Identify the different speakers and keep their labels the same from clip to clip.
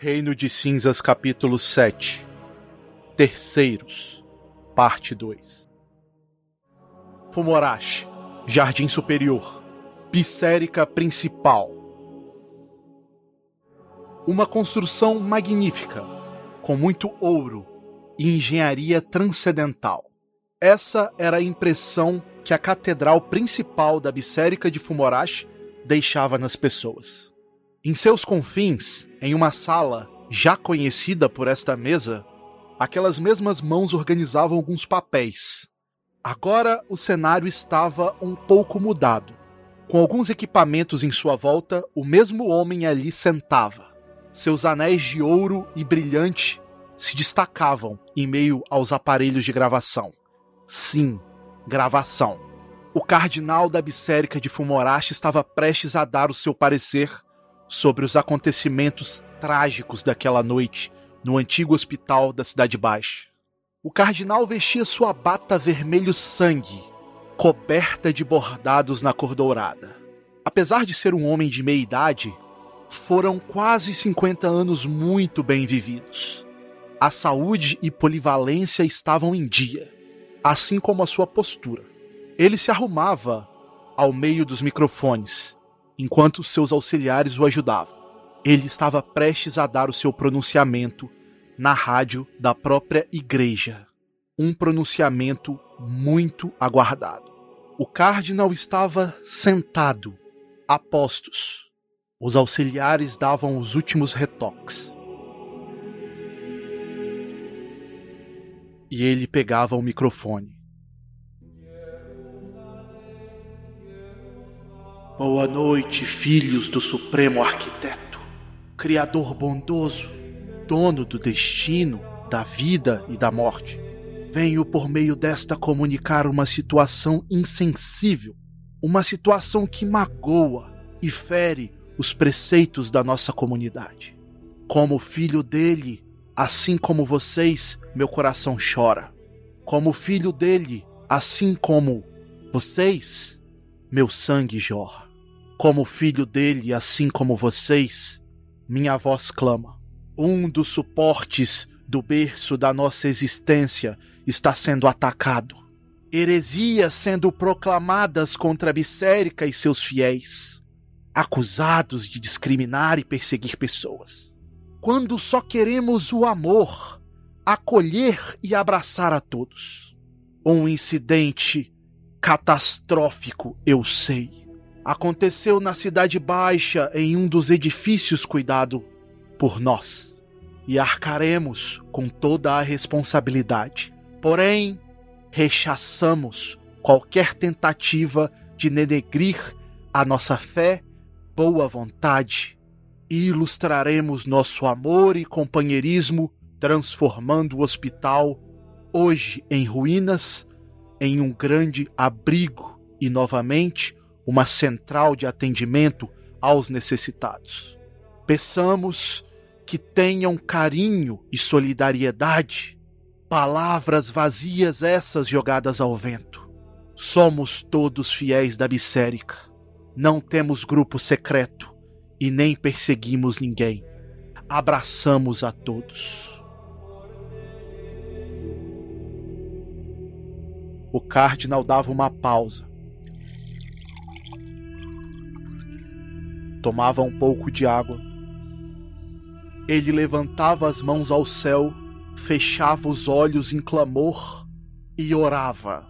Speaker 1: Reino de Cinzas, capítulo 7 Terceiros, parte 2 Fumorashi, Jardim Superior, Pissérica Principal. Uma construção magnífica, com muito ouro e engenharia transcendental. Essa era a impressão que a catedral principal da Bissérica de Fumorashi deixava nas pessoas. Em seus confins, em uma sala já conhecida por esta mesa, aquelas mesmas mãos organizavam alguns papéis. Agora o cenário estava um pouco mudado. Com alguns equipamentos em sua volta, o mesmo homem ali sentava. Seus anéis de ouro e brilhante se destacavam em meio aos aparelhos de gravação. Sim, gravação. O cardinal da Bissérica de Fumorashi estava prestes a dar o seu parecer sobre os acontecimentos trágicos daquela noite no antigo hospital da Cidade Baixa. O cardinal vestia sua bata vermelho sangue, coberta de bordados na cor dourada. Apesar de ser um homem de meia idade, foram quase 50 anos muito bem vividos. A saúde e polivalência estavam em dia assim como a sua postura. Ele se arrumava ao meio dos microfones, enquanto seus auxiliares o ajudavam. Ele estava prestes a dar o seu pronunciamento na rádio da própria igreja. Um pronunciamento muito aguardado. O cardinal estava sentado, a postos. Os auxiliares davam os últimos retoques. e ele pegava o microfone. Boa noite, filhos do Supremo Arquiteto, Criador bondoso, dono do destino, da vida e da morte. Venho por meio desta comunicar uma situação insensível, uma situação que magoa e fere os preceitos da nossa comunidade. Como filho dele, assim como vocês, meu coração chora. Como filho dele, assim como vocês, meu sangue jorra. Como filho dele, assim como vocês, minha voz clama. Um dos suportes do berço da nossa existência está sendo atacado. Heresias sendo proclamadas contra Bissérica e seus fiéis, acusados de discriminar e perseguir pessoas. Quando só queremos o amor, acolher e abraçar a todos. Um incidente catastrófico, eu sei. Aconteceu na Cidade Baixa, em um dos edifícios cuidado por nós. E arcaremos com toda a responsabilidade. Porém, rechaçamos qualquer tentativa de denegrir a nossa fé, boa vontade e ilustraremos nosso amor e companheirismo transformando o hospital, hoje em ruínas, em um grande abrigo e, novamente, uma central de atendimento aos necessitados. Peçamos que tenham carinho e solidariedade, palavras vazias essas jogadas ao vento. Somos todos fiéis da Bissérica. Não temos grupo secreto e nem perseguimos ninguém. Abraçamos a todos. O Cardinal dava uma pausa. Tomava um pouco de água. Ele levantava as mãos ao céu, fechava os olhos em clamor e orava.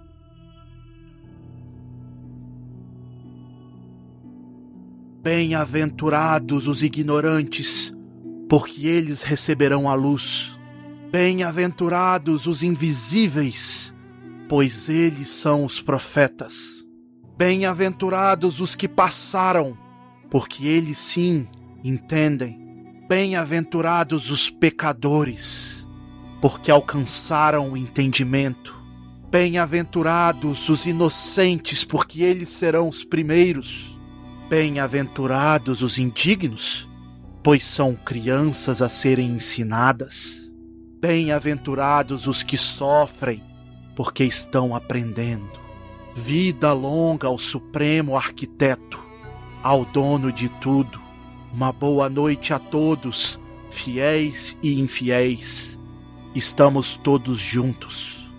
Speaker 1: Bem-aventurados os ignorantes, porque eles receberão a luz. Bem-aventurados os invisíveis, pois eles são os profetas. Bem-aventurados os que passaram, porque eles sim entendem. Bem-aventurados os pecadores, porque alcançaram o entendimento. Bem-aventurados os inocentes, porque eles serão os primeiros. Bem-aventurados os indignos, pois são crianças a serem ensinadas. Bem-aventurados os que sofrem, porque estão aprendendo. Vida longa ao Supremo Arquiteto, ao dono de tudo. Uma boa noite a todos, fiéis e infiéis, estamos todos juntos.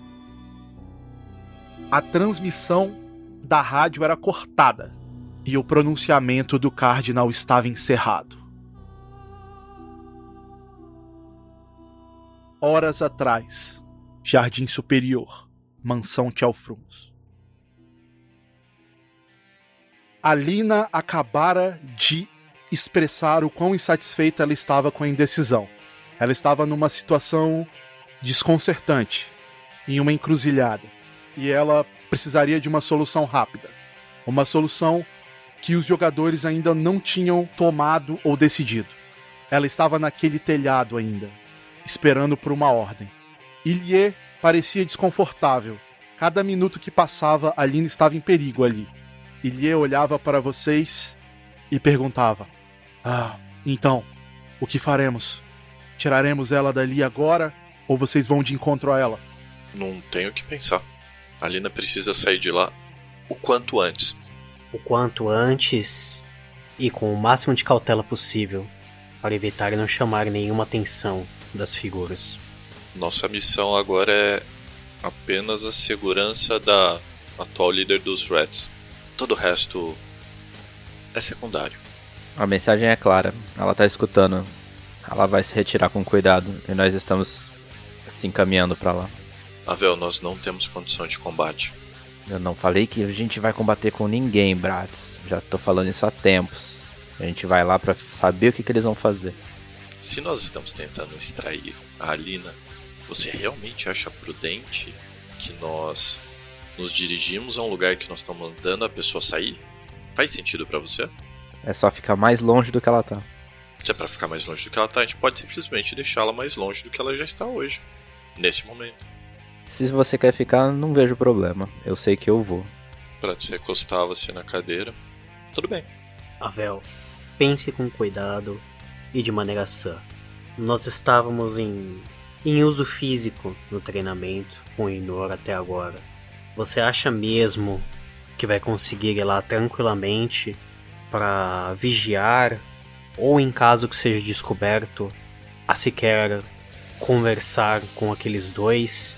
Speaker 1: A transmissão da rádio era cortada e o pronunciamento do cardinal estava encerrado. Horas atrás, Jardim Superior, Mansão Tchelfruns. Alina acabara de expressar o quão insatisfeita ela estava com a indecisão. Ela estava numa situação desconcertante, em uma encruzilhada, e ela precisaria de uma solução rápida. Uma solução que os jogadores ainda não tinham tomado ou decidido. Ela estava naquele telhado ainda, esperando por uma ordem. Ilie parecia desconfortável. Cada minuto que passava, Alina estava em perigo ali. Ilie olhava para vocês e perguntava: Ah, então, o que faremos? Tiraremos ela dali agora ou vocês vão de encontro a ela?
Speaker 2: Não tenho o que pensar. A Lina precisa sair de lá o quanto antes.
Speaker 3: O quanto antes e com o máximo de cautela possível para evitar não chamar nenhuma atenção das figuras.
Speaker 2: Nossa missão agora é apenas a segurança da atual líder dos Rats. Todo o resto é secundário.
Speaker 4: A mensagem é clara, ela tá escutando. Ela vai se retirar com cuidado e nós estamos se encaminhando para lá.
Speaker 2: Avel, nós não temos condição de combate.
Speaker 4: Eu não falei que a gente vai combater com ninguém, Bratz. Já tô falando isso há tempos. A gente vai lá para saber o que, que eles vão fazer.
Speaker 2: Se nós estamos tentando extrair a Alina, você realmente acha prudente que nós nos dirigimos a um lugar que nós estamos mandando a pessoa sair? Faz sentido para você?
Speaker 4: É só ficar mais longe do que ela tá.
Speaker 2: Se é pra ficar mais longe do que ela tá, a gente pode simplesmente deixá-la mais longe do que ela já está hoje. Nesse momento.
Speaker 4: Se você quer ficar, não vejo problema. Eu sei que eu vou.
Speaker 2: Prato recostava-se na cadeira. Tudo bem.
Speaker 3: Avel, pense com cuidado e de maneira sã. Nós estávamos em, em uso físico no treinamento com o Inor até agora. Você acha mesmo que vai conseguir ir lá tranquilamente para vigiar ou em caso que seja descoberto a sequer conversar com aqueles dois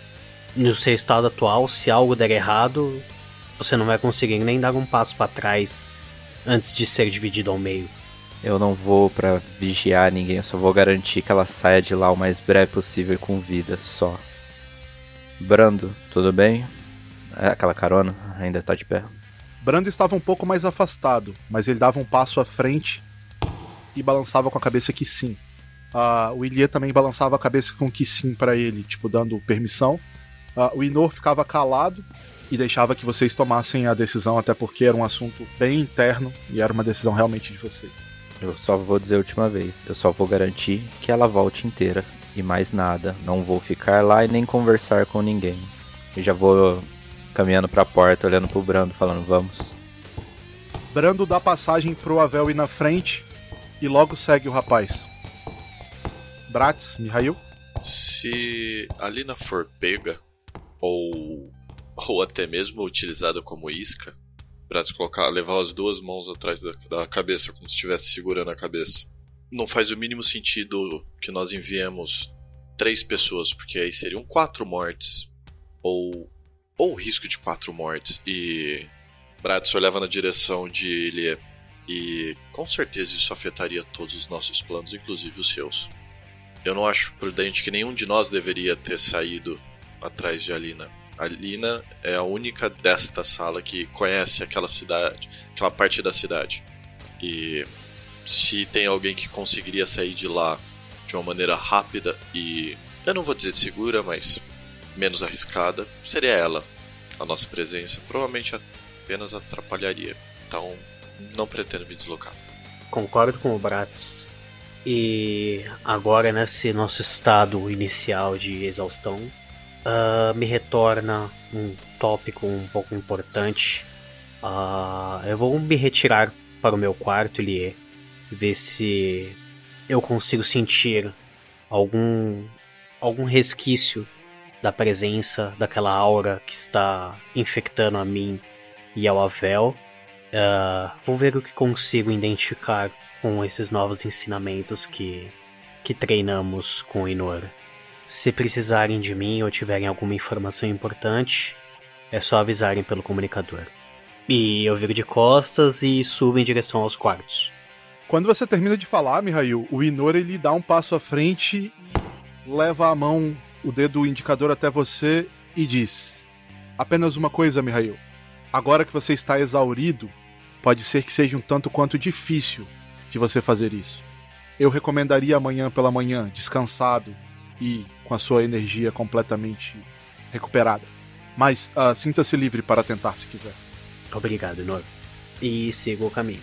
Speaker 3: no seu estado atual, se algo der errado, você não vai conseguir nem dar um passo para trás antes de ser dividido ao meio.
Speaker 4: Eu não vou para vigiar ninguém, eu só vou garantir que ela saia de lá o mais breve possível com vida, só. Brando, tudo bem? É, aquela carona ainda tá de pé.
Speaker 1: Brando estava um pouco mais afastado, mas ele dava um passo à frente e balançava com a cabeça que sim. Uh, o Ilie também balançava a cabeça com que sim para ele, tipo, dando permissão. Uh, o Inor ficava calado e deixava que vocês tomassem a decisão, até porque era um assunto bem interno e era uma decisão realmente de vocês.
Speaker 4: Eu só vou dizer a última vez, eu só vou garantir que ela volte inteira e mais nada. Não vou ficar lá e nem conversar com ninguém. Eu já vou caminhando para a porta, olhando pro Brando, falando: "Vamos".
Speaker 1: Brando dá passagem pro Avel ir na frente e logo segue o rapaz. Bratz, Mihail?
Speaker 2: Se a Lina for pega, ou, ou até mesmo utilizada como isca, Bratz colocar, levar as duas mãos atrás da, da cabeça, como se estivesse segurando a cabeça, não faz o mínimo sentido que nós enviemos três pessoas, porque aí seriam quatro mortes, ou, ou risco de quatro mortes, e Bratz olhava na direção de Ilie e com certeza isso afetaria todos os nossos planos, inclusive os seus. Eu não acho prudente que nenhum de nós deveria ter saído atrás de Alina. Alina é a única desta sala que conhece aquela cidade, aquela parte da cidade. E se tem alguém que conseguiria sair de lá de uma maneira rápida e eu não vou dizer segura, mas menos arriscada, seria ela. A nossa presença provavelmente apenas atrapalharia. Então, não pretendo me deslocar.
Speaker 3: Concordo com o Bratz. E agora, nesse nosso estado inicial de exaustão, uh, me retorna um tópico um pouco importante. Uh, eu vou me retirar para o meu quarto, Lie, ver se eu consigo sentir algum, algum resquício da presença daquela aura que está infectando a mim e ao Avel. Uh, vou ver o que consigo identificar com esses novos ensinamentos que que treinamos com o Inora. Se precisarem de mim ou tiverem alguma informação importante, é só avisarem pelo comunicador. E eu viro de costas e subo em direção aos quartos.
Speaker 1: Quando você termina de falar, Mihail, o Inora ele dá um passo à frente, leva a mão, o dedo indicador até você e diz: Apenas uma coisa, Mihail. Agora que você está exaurido, pode ser que seja um tanto quanto difícil de você fazer isso. Eu recomendaria amanhã pela manhã, descansado e com a sua energia completamente recuperada. Mas uh, sinta-se livre para tentar se quiser.
Speaker 3: Obrigado, Nor. E siga o caminho.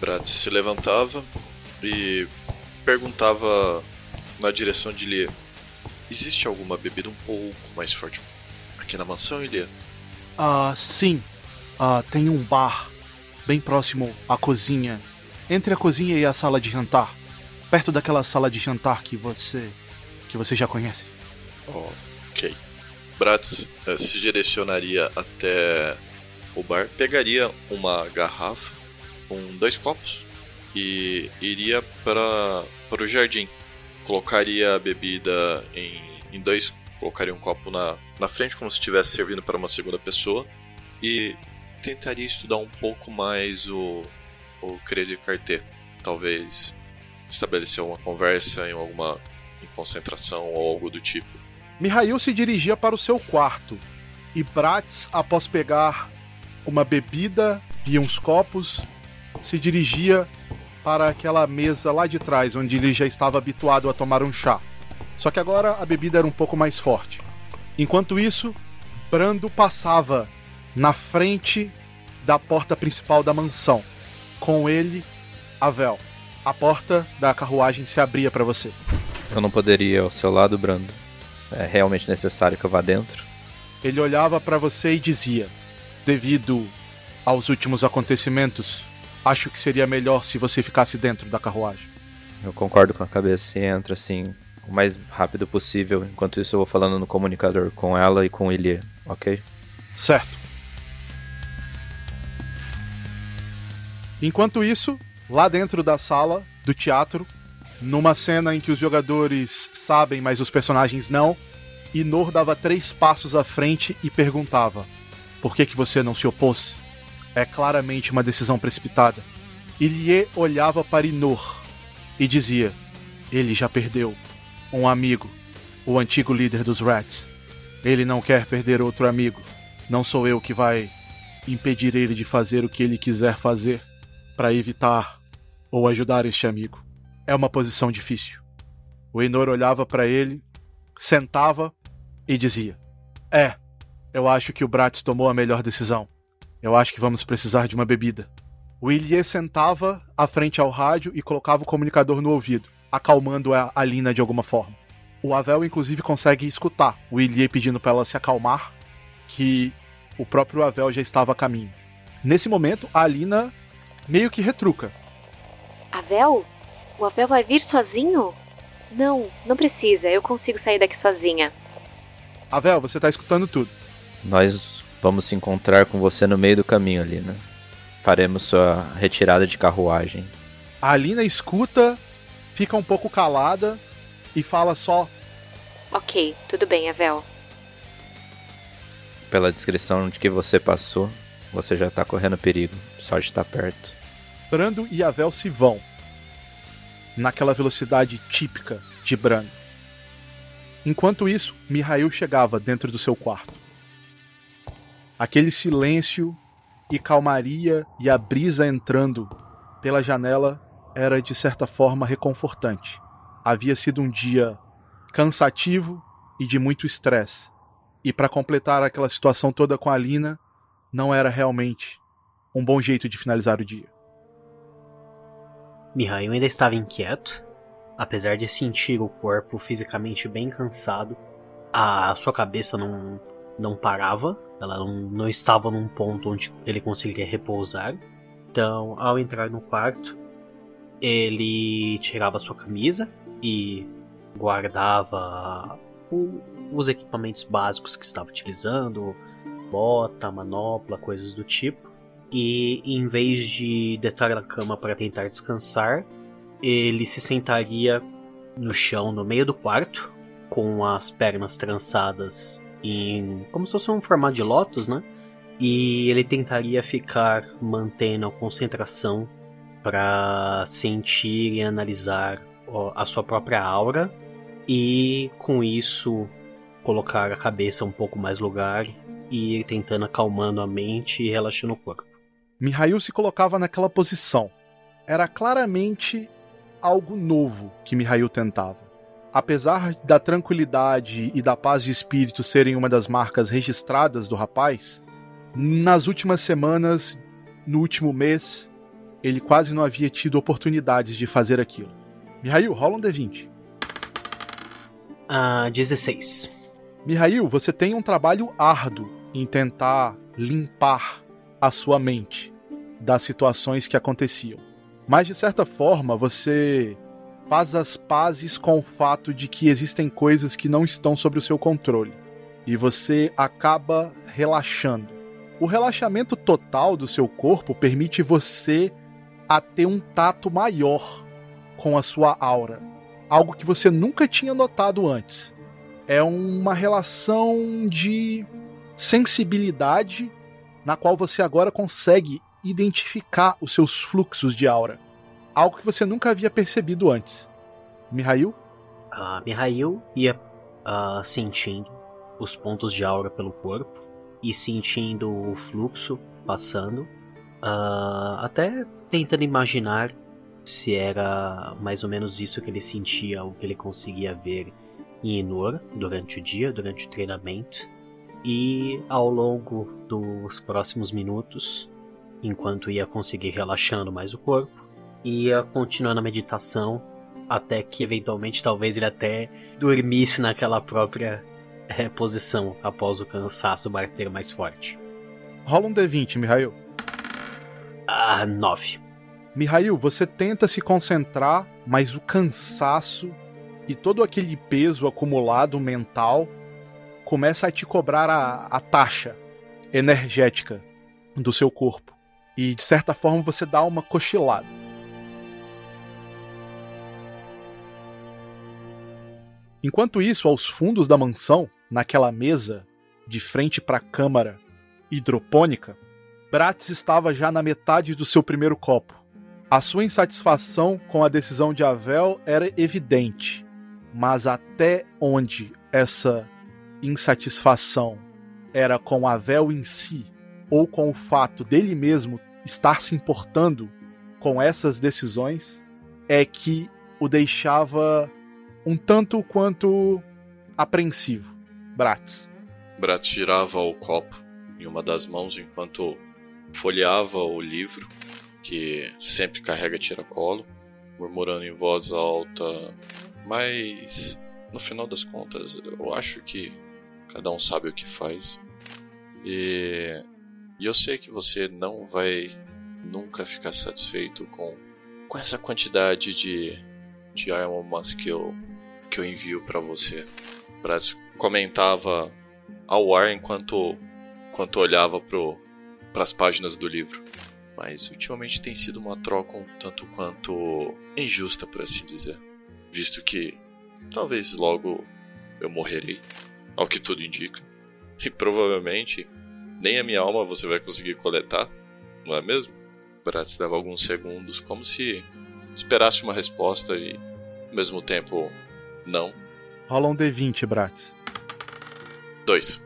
Speaker 2: Brad se levantava e perguntava na direção de Lia: Existe alguma bebida um pouco mais forte aqui na mansão, Lia?
Speaker 1: Ah, sim. Uh, tem um bar bem próximo à cozinha. Entre a cozinha e a sala de jantar. Perto daquela sala de jantar que você. que você já conhece.
Speaker 2: Ok. Bratz eh, se direcionaria até o bar, pegaria uma garrafa com dois copos e iria para, para o jardim. Colocaria a bebida em, em dois. Colocaria um copo na, na frente, como se estivesse servindo para uma segunda pessoa. E tentaria estudar um pouco mais o, o Crazy Carter. Talvez estabelecer uma conversa em alguma em concentração ou algo do tipo.
Speaker 1: Mihail se dirigia para o seu quarto e Bratz, após pegar uma bebida e uns copos, se dirigia para aquela mesa lá de trás, onde ele já estava habituado a tomar um chá. Só que agora a bebida era um pouco mais forte. Enquanto isso, Brando passava na frente da porta principal da mansão. Com ele, Avel. A porta da carruagem se abria para você.
Speaker 4: Eu não poderia ir ao seu lado, Brando. É realmente necessário que eu vá dentro?
Speaker 1: Ele olhava para você e dizia: Devido aos últimos acontecimentos, acho que seria melhor se você ficasse dentro da carruagem.
Speaker 4: Eu concordo com a cabeça e entra assim o mais rápido possível. Enquanto isso, eu vou falando no comunicador com ela e com o Ilie, ok?
Speaker 1: Certo. Enquanto isso, lá dentro da sala do teatro, numa cena em que os jogadores sabem, mas os personagens não, Inor dava três passos à frente e perguntava: por que, que você não se opôs? É claramente uma decisão precipitada. Ilie olhava para Inor e dizia: Ele já perdeu um amigo, o antigo líder dos Rats. Ele não quer perder outro amigo. Não sou eu que vai impedir ele de fazer o que ele quiser fazer para evitar ou ajudar este amigo. É uma posição difícil. O Enor olhava para ele, sentava e dizia: É, eu acho que o Bratz tomou a melhor decisão. Eu acho que vamos precisar de uma bebida. O Ilie sentava à frente ao rádio e colocava o comunicador no ouvido, acalmando a Alina de alguma forma. O Avel, inclusive, consegue escutar o Ilie pedindo para ela se acalmar, que o próprio Avel já estava a caminho. Nesse momento, a Alina meio que retruca.
Speaker 5: Avel? O Avel vai vir sozinho? Não, não precisa, eu consigo sair daqui sozinha.
Speaker 1: Avel, você tá escutando tudo.
Speaker 4: Nós vamos se encontrar com você no meio do caminho, Alina. Faremos sua retirada de carruagem.
Speaker 1: A Alina escuta, fica um pouco calada e fala só:
Speaker 5: Ok, tudo bem, Avel.
Speaker 4: Pela descrição de que você passou, você já tá correndo perigo. Só de estar perto.
Speaker 1: Brando e Avel se vão. Naquela velocidade típica de Brando. Enquanto isso, Mihail chegava dentro do seu quarto. Aquele silêncio e calmaria e a brisa entrando pela janela era de certa forma reconfortante. Havia sido um dia cansativo e de muito estresse. E para completar aquela situação toda com a Lina, não era realmente um bom jeito de finalizar o dia.
Speaker 3: Mihail ainda estava inquieto, apesar de sentir o corpo fisicamente bem cansado. A sua cabeça não, não parava ela não, não estava num ponto onde ele conseguiria repousar. Então, ao entrar no quarto, ele tirava sua camisa e guardava o, os equipamentos básicos que estava utilizando, bota, manopla, coisas do tipo. E em vez de deitar na cama para tentar descansar, ele se sentaria no chão, no meio do quarto, com as pernas trançadas em. como se fosse um formato de lótus, né? E ele tentaria ficar mantendo a concentração para sentir e analisar a sua própria aura e com isso colocar a cabeça um pouco mais lugar e ir tentando acalmando a mente e relaxando o corpo.
Speaker 1: Mihail se colocava naquela posição. Era claramente algo novo que Mihail tentava. Apesar da tranquilidade e da paz de espírito serem uma das marcas registradas do rapaz, nas últimas semanas, no último mês, ele quase não havia tido oportunidades de fazer aquilo. Mihail, rola um D20.
Speaker 3: Ah, 16.
Speaker 1: Mihail, você tem um trabalho árduo em tentar limpar a sua mente das situações que aconteciam. Mas de certa forma, você faz as pazes com o fato de que existem coisas que não estão sob o seu controle. E você acaba relaxando. O relaxamento total do seu corpo permite você a ter um tato maior com a sua aura. Algo que você nunca tinha notado antes. É uma relação de sensibilidade na qual você agora consegue identificar os seus fluxos de aura. Algo que você nunca havia percebido antes. Mihail?
Speaker 3: Uh, Mihail ia uh, sentindo os pontos de aura pelo corpo e sentindo o fluxo passando, uh, até tentando imaginar se era mais ou menos isso que ele sentia, o que ele conseguia ver em Inor durante o dia, durante o treinamento. E ao longo dos próximos minutos, enquanto ia conseguir relaxando mais o corpo, ia continuando a meditação até que eventualmente talvez ele até dormisse naquela própria é, posição após o cansaço bater mais forte.
Speaker 1: Rola um D20, Mihail.
Speaker 3: Ah, 9.
Speaker 1: Mihail, você tenta se concentrar, mas o cansaço e todo aquele peso acumulado mental começa a te cobrar a, a taxa energética do seu corpo. E de certa forma você dá uma cochilada. Enquanto isso, aos fundos da mansão, naquela mesa, de frente para a câmara hidropônica, Bratz estava já na metade do seu primeiro copo. A sua insatisfação com a decisão de Avel era evidente, mas até onde essa insatisfação era com Avel em si ou com o fato dele mesmo estar se importando com essas decisões é que o deixava um tanto quanto apreensivo. Bratz.
Speaker 2: Bratz girava o copo em uma das mãos enquanto folheava o livro que sempre carrega tiracolo, murmurando em voz alta, mas no final das contas eu acho que cada um sabe o que faz. E e eu sei que você não vai nunca ficar satisfeito com, com essa quantidade de, de armas que eu, que eu envio para você. Braz comentava ao ar enquanto, enquanto olhava para as páginas do livro. Mas ultimamente tem sido uma troca um tanto quanto injusta, por assim dizer. Visto que talvez logo eu morrerei, ao que tudo indica. E provavelmente nem a minha alma você vai conseguir coletar, não é mesmo? Bratz leva alguns segundos, como se esperasse uma resposta e, ao mesmo tempo, não.
Speaker 1: Rola um D20, Bratz.
Speaker 2: Dois.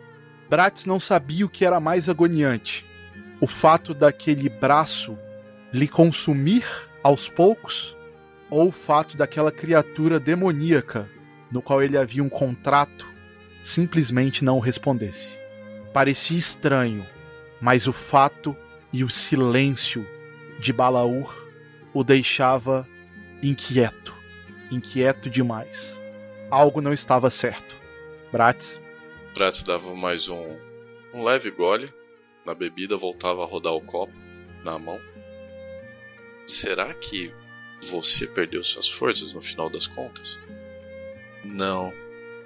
Speaker 1: Bratz não sabia o que era mais agoniante: o fato daquele braço lhe consumir aos poucos, ou o fato daquela criatura demoníaca no qual ele havia um contrato simplesmente não respondesse. Parecia estranho, mas o fato e o silêncio de Balaur o deixava inquieto, inquieto demais. Algo não estava certo. Bratz?
Speaker 2: Bratz dava mais um, um leve gole na bebida, voltava a rodar o copo na mão. Será que você perdeu suas forças no final das contas? Não,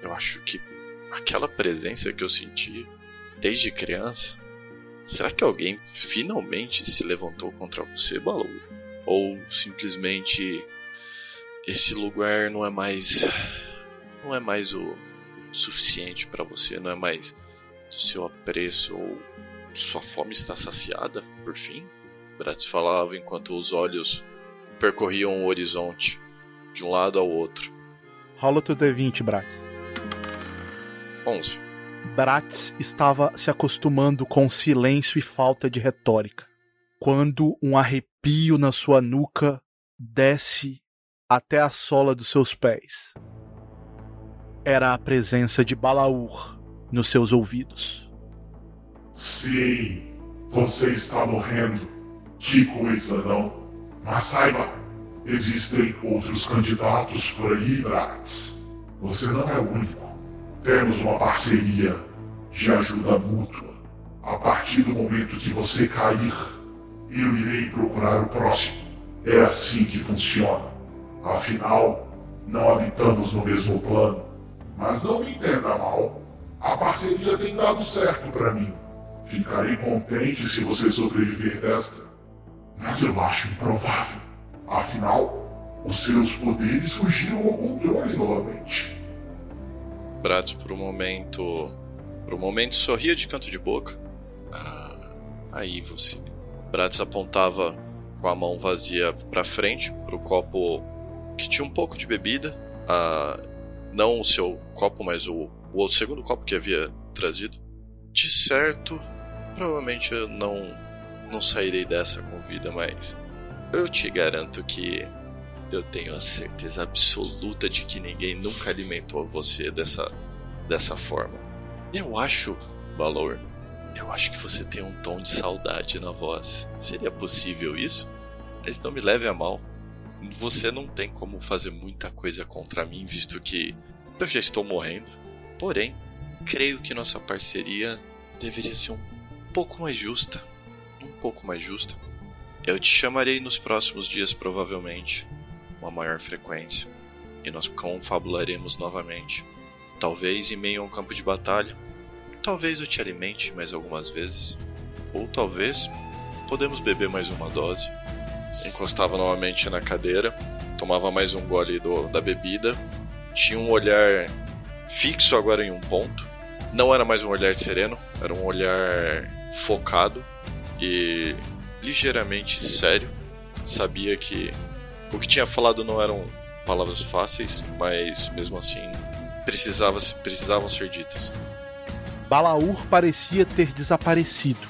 Speaker 2: eu acho que aquela presença que eu senti desde criança? Será que alguém finalmente se levantou contra você, Balu? Ou simplesmente esse lugar não é mais. Não é mais o suficiente para você, não é mais do seu apreço ou sua fome está saciada, por fim? Bratz falava enquanto os olhos percorriam o horizonte, de um lado ao outro.
Speaker 1: Rola o teu D20, Bratz.
Speaker 2: 11.
Speaker 1: Bratz estava se acostumando com silêncio e falta de retórica. Quando um arrepio na sua nuca desce até a sola dos seus pés. Era a presença de Balaur nos seus ouvidos.
Speaker 6: Sim, você está morrendo. Que coisa, não? Mas saiba, existem outros candidatos por aí, Bratz. Você não é o único. Temos uma parceria de ajuda mútua. A partir do momento que você cair, eu irei procurar o próximo. É assim que funciona. Afinal, não habitamos no mesmo plano. Mas não me entenda mal. A parceria tem dado certo para mim. Ficarei contente se você sobreviver desta. Mas eu acho improvável. Afinal, os seus poderes fugiram ao controle novamente.
Speaker 2: Bratz, por um momento. Por um momento sorria de canto de boca. Ah, aí você. Bratz apontava com a mão vazia para frente, pro copo que tinha um pouco de bebida. Ah, não o seu copo, mas o, o segundo copo que havia trazido. De certo, provavelmente eu não, não sairei dessa com vida, mas eu te garanto que eu tenho a certeza absoluta de que ninguém nunca alimentou você dessa, dessa forma. Eu acho, Valor, eu acho que você tem um tom de saudade na voz. Seria possível isso? Mas não me leve a mal. Você não tem como fazer muita coisa contra mim, visto que eu já estou morrendo. Porém, creio que nossa parceria deveria ser um pouco mais justa. Um pouco mais justa. Eu te chamarei nos próximos dias, provavelmente, com uma maior frequência, e nós confabularemos novamente. Talvez em meio a um campo de batalha. Talvez eu te alimente mais algumas vezes. Ou talvez podemos beber mais uma dose encostava novamente na cadeira, tomava mais um gole do, da bebida, tinha um olhar fixo agora em um ponto. Não era mais um olhar sereno, era um olhar focado e ligeiramente sério. Sabia que o que tinha falado não eram palavras fáceis, mas mesmo assim precisava, precisavam ser ditas.
Speaker 1: Balaur parecia ter desaparecido,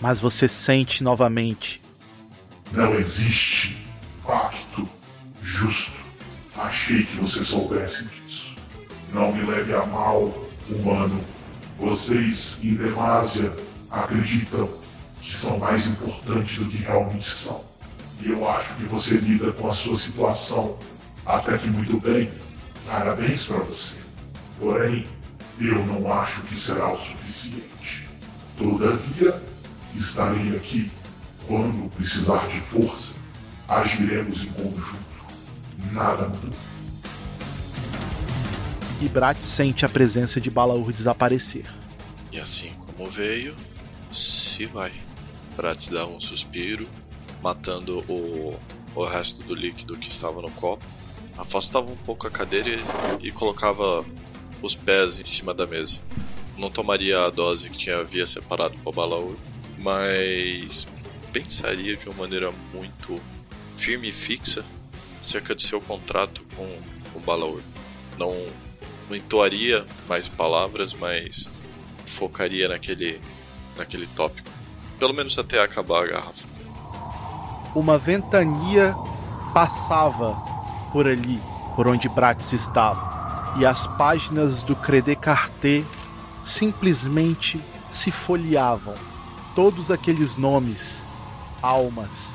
Speaker 1: mas você sente novamente
Speaker 6: não existe pacto justo. Achei que você soubesse disso. Não me leve a mal, humano. Vocês, em demasia, acreditam que são mais importantes do que realmente são. E eu acho que você lida com a sua situação até que muito bem. Parabéns para você. Porém, eu não acho que será o suficiente. Todavia, estarei aqui quando precisar de força, agiremos em conjunto. Nada mudou.
Speaker 1: E Brat sente a presença de Balaur desaparecer.
Speaker 2: E assim como veio, se vai. Brat dá um suspiro, matando o, o resto do líquido que estava no copo. Afastava um pouco a cadeira e, e colocava os pés em cima da mesa. Não tomaria a dose que tinha havia separado para o Balaur, mas pensaria de uma maneira muito firme e fixa acerca de seu contrato com o Balaur. Não, entoaria mais palavras, mas focaria naquele, naquele tópico. Pelo menos até acabar a garrafa.
Speaker 1: Uma ventania passava por ali, por onde Bratis estava, e as páginas do Credé Carté simplesmente se folheavam. Todos aqueles nomes almas.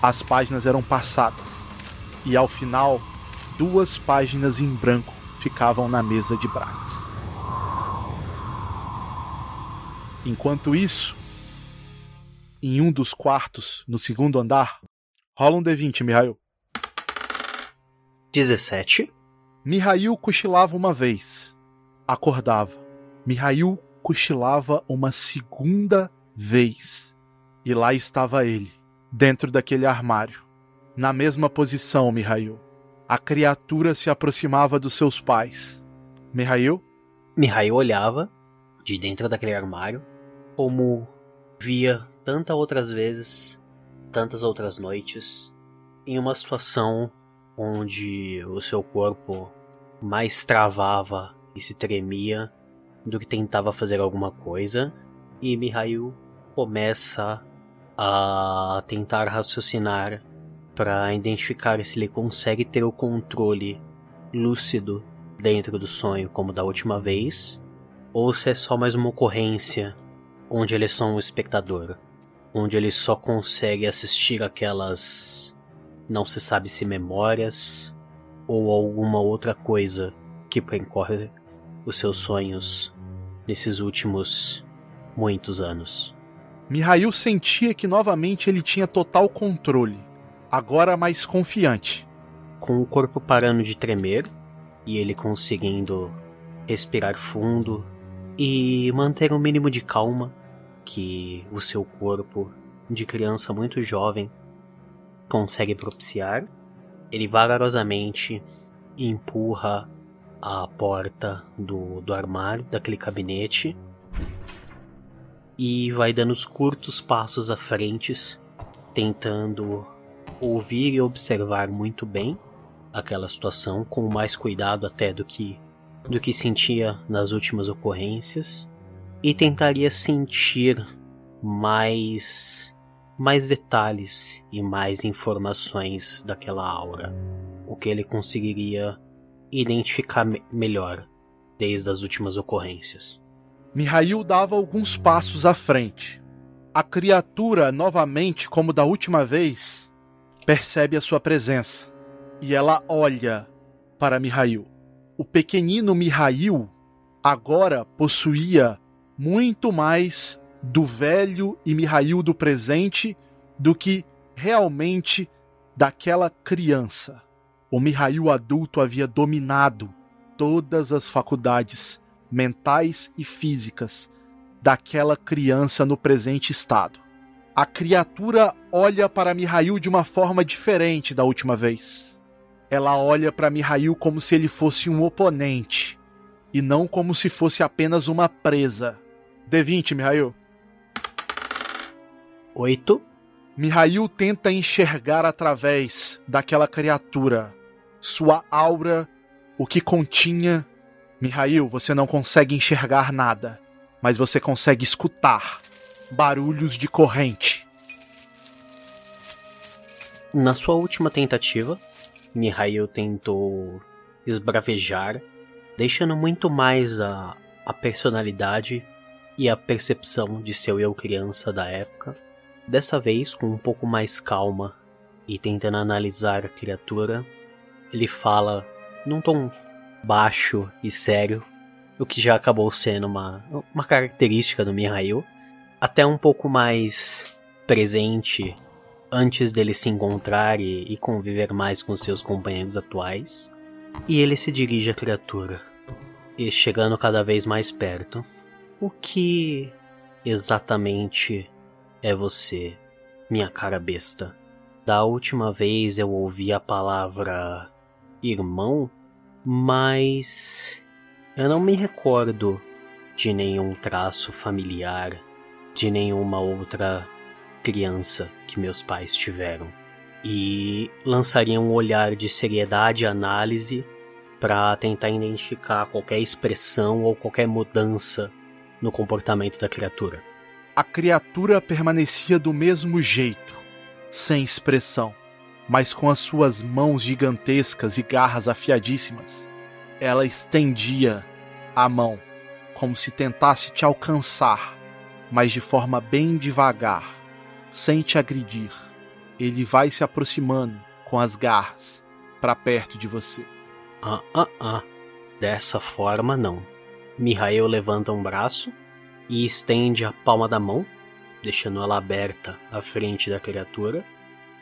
Speaker 1: As páginas eram passadas. E ao final, duas páginas em branco ficavam na mesa de Bratz. Enquanto isso, em um dos quartos, no segundo andar, rola um D20, Mihail.
Speaker 3: 17.
Speaker 1: Mihail cochilava uma vez. Acordava. Mihail cochilava uma segunda vez. E lá estava ele, dentro daquele armário, na mesma posição, Mihail, A criatura se aproximava dos seus pais. Mihail?
Speaker 3: Mihail olhava de dentro daquele armário, como via tantas outras vezes, tantas outras noites, em uma situação onde o seu corpo mais travava e se tremia do que tentava fazer alguma coisa, e Mihail começa a tentar raciocinar para identificar se ele consegue ter o controle lúcido dentro do sonho como da última vez, ou se é só mais uma ocorrência onde ele é só um espectador, onde ele só consegue assistir aquelas não se sabe se memórias ou alguma outra coisa que percorre os seus sonhos nesses últimos muitos anos.
Speaker 1: Mihail sentia que novamente ele tinha total controle, agora mais confiante.
Speaker 3: Com o corpo parando de tremer e ele conseguindo respirar fundo e manter um mínimo de calma que o seu corpo de criança muito jovem consegue propiciar, ele vagarosamente empurra a porta do, do armário, daquele gabinete, e vai dando os curtos passos à frente, tentando ouvir e observar muito bem aquela situação, com mais cuidado até do que do que sentia nas últimas ocorrências, e tentaria sentir mais mais detalhes e mais informações daquela aura, o que ele conseguiria identificar me melhor desde as últimas ocorrências.
Speaker 1: Mihail dava alguns passos à frente. A criatura, novamente, como da última vez, percebe a sua presença e ela olha para Mihail. O pequenino Mihail agora possuía muito mais do velho e Mihail do presente do que realmente daquela criança. O Mihail adulto havia dominado todas as faculdades mentais e físicas daquela criança no presente estado. A criatura olha para Mihail de uma forma diferente da última vez. Ela olha para Mihail como se ele fosse um oponente e não como se fosse apenas uma presa. D20, Mihail.
Speaker 3: 8.
Speaker 1: Mihail tenta enxergar através daquela criatura sua aura, o que continha. Mihail, você não consegue enxergar nada, mas você consegue escutar barulhos de corrente.
Speaker 3: Na sua última tentativa, Mihail tentou esbravejar, deixando muito mais a, a personalidade e a percepção de seu eu criança da época Dessa vez, com um pouco mais calma e tentando analisar a criatura, ele fala num tom baixo e sério, o que já acabou sendo uma, uma característica do Mihail, até um pouco mais presente antes dele se encontrar e, e conviver mais com seus companheiros atuais. E ele se dirige à criatura, e chegando cada vez mais perto. O que exatamente é você, minha cara besta. Da última vez eu ouvi a palavra irmão, mas eu não me recordo de nenhum traço familiar, de nenhuma outra criança que meus pais tiveram. E lançaria um olhar de seriedade e análise para tentar identificar qualquer expressão ou qualquer mudança no comportamento da criatura.
Speaker 1: A criatura permanecia do mesmo jeito, sem expressão, mas com as suas mãos gigantescas e garras afiadíssimas. Ela estendia a mão, como se tentasse te alcançar, mas de forma bem devagar, sem te agredir. Ele vai se aproximando com as garras para perto de você.
Speaker 3: Ah, ah, ah. Dessa forma, não. Mihail levanta um braço e estende a palma da mão, deixando ela aberta à frente da criatura.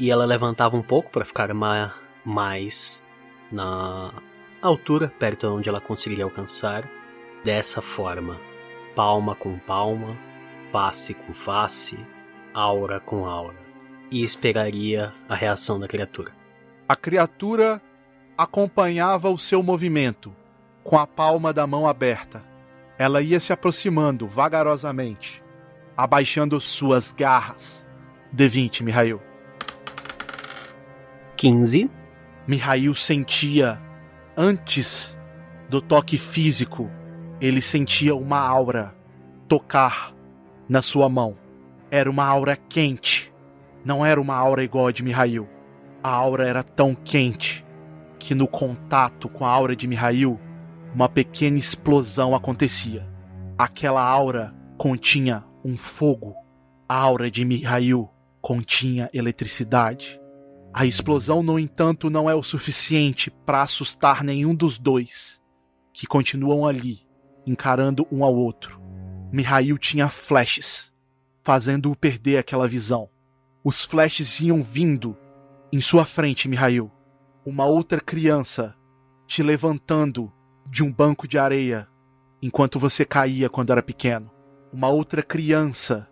Speaker 3: E ela levantava um pouco para ficar ma mais na altura, perto onde ela conseguiria alcançar. Dessa forma, palma com palma, face com face, aura com aura. E esperaria a reação da criatura.
Speaker 1: A criatura acompanhava o seu movimento, com a palma da mão aberta. Ela ia se aproximando vagarosamente, abaixando suas garras. D20, Mihail.
Speaker 3: 15.
Speaker 1: Mihail sentia, antes do toque físico, ele sentia uma aura tocar na sua mão. Era uma aura quente. Não era uma aura igual a de Mihail. A aura era tão quente que no contato com a aura de Mihail, uma pequena explosão acontecia. Aquela aura continha um fogo. A aura de Mihail continha eletricidade. A explosão, no entanto, não é o suficiente para assustar nenhum dos dois, que continuam ali, encarando um ao outro. Mihail tinha flashes, fazendo-o perder aquela visão. Os flashes iam vindo em sua frente, Mihail. Uma outra criança te levantando de um banco de areia enquanto você caía quando era pequeno. Uma outra criança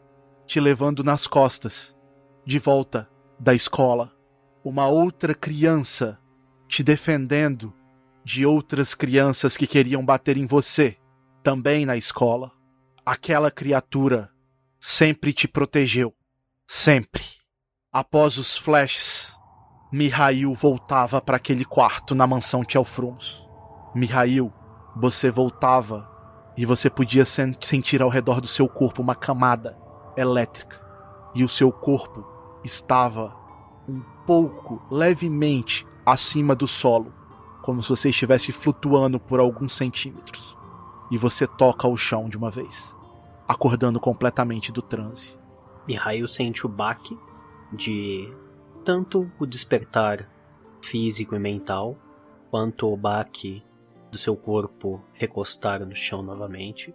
Speaker 1: te levando nas costas, de volta da escola. Uma outra criança te defendendo de outras crianças que queriam bater em você, também na escola. Aquela criatura sempre te protegeu. Sempre. Após os flashes, Mihail voltava para aquele quarto na mansão Tchelfrums. Mihail, você voltava e você podia sen sentir ao redor do seu corpo uma camada elétrica. E o seu corpo estava um pouco, levemente, acima do solo, como se você estivesse flutuando por alguns centímetros. E você toca o chão de uma vez, acordando completamente do transe.
Speaker 3: Mihail sente o baque de tanto o despertar físico e mental, quanto o baque do seu corpo recostar no chão novamente.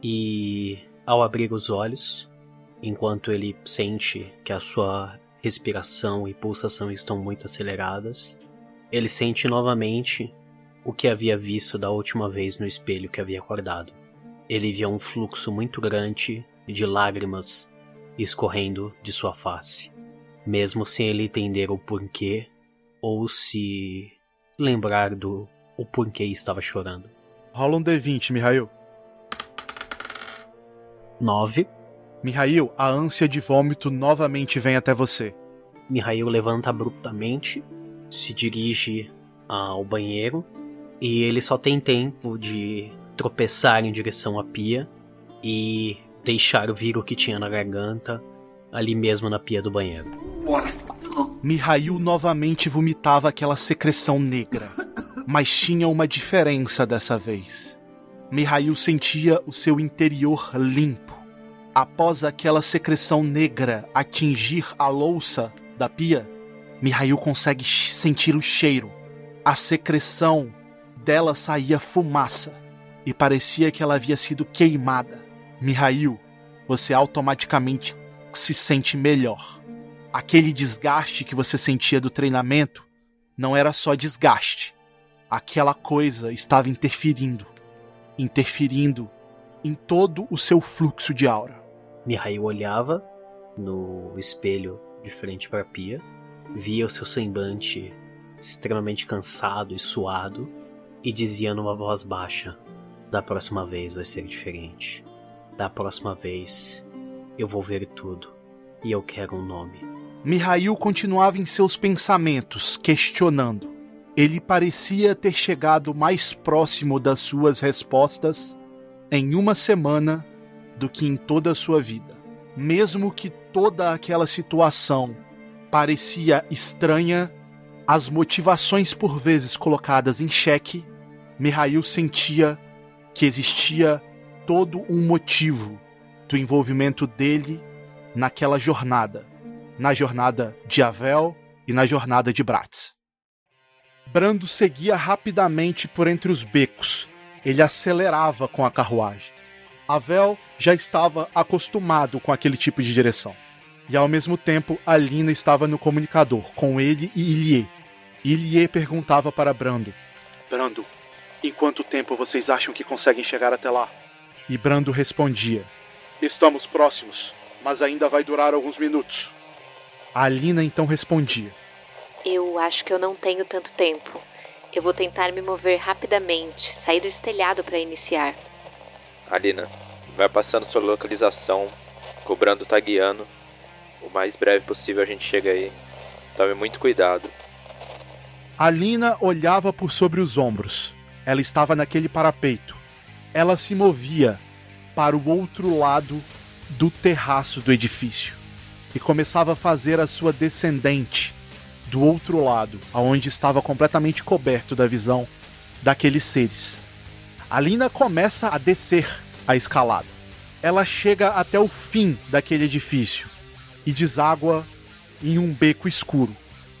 Speaker 3: E ao abrir os olhos, enquanto ele sente que a sua respiração e pulsação estão muito aceleradas, ele sente novamente o que havia visto da última vez no espelho que havia acordado. Ele via um fluxo muito grande de lágrimas escorrendo de sua face, mesmo sem ele entender o porquê ou se lembrar do o porquê estava chorando.
Speaker 1: Rola um D20, Mihail.
Speaker 3: 9.
Speaker 1: Mihail, a ânsia de vômito novamente vem até você.
Speaker 3: Mihail levanta abruptamente, se dirige ao banheiro e ele só tem tempo de tropeçar em direção à pia e deixar vir o que tinha na garganta ali mesmo na pia do banheiro.
Speaker 1: Mihail novamente vomitava aquela secreção negra, mas tinha uma diferença dessa vez. Mihail sentia o seu interior limpo. Após aquela secreção negra atingir a louça da pia, Mihail consegue sentir o cheiro. A secreção dela saía fumaça e parecia que ela havia sido queimada. Mihail, você automaticamente se sente melhor. Aquele desgaste que você sentia do treinamento não era só desgaste. Aquela coisa estava interferindo interferindo em todo o seu fluxo de aura.
Speaker 3: Mihail olhava no espelho de frente para a pia, via o seu semblante extremamente cansado e suado e dizia numa voz baixa: Da próxima vez vai ser diferente. Da próxima vez eu vou ver tudo e eu quero um nome.
Speaker 1: Mihail continuava em seus pensamentos, questionando. Ele parecia ter chegado mais próximo das suas respostas em uma semana do que em toda a sua vida. Mesmo que toda aquela situação parecia estranha, as motivações por vezes colocadas em xeque, Mihail sentia que existia todo um motivo do envolvimento dele naquela jornada, na jornada de Avel e na jornada de Bratz. Brando seguia rapidamente por entre os becos. Ele acelerava com a carruagem. Avel já estava acostumado com aquele tipo de direção. E ao mesmo tempo, Alina estava no comunicador com ele e Ilie. Ilie perguntava para Brando: Brando, em quanto tempo vocês acham que conseguem chegar até lá? E Brando respondia: Estamos próximos, mas ainda vai durar alguns minutos. A Alina então respondia:
Speaker 5: Eu acho que eu não tenho tanto tempo. Eu vou tentar me mover rapidamente, sair do estelhado para iniciar.
Speaker 4: Alina, vai passando sua localização, cobrando tá guiando. O mais breve possível a gente chega aí. Tome muito cuidado.
Speaker 1: Alina olhava por sobre os ombros. Ela estava naquele parapeito. Ela se movia para o outro lado do terraço do edifício e começava a fazer a sua descendente do outro lado, aonde estava completamente coberto da visão daqueles seres. Alina começa a descer a escalada. Ela chega até o fim daquele edifício e deságua em um beco escuro.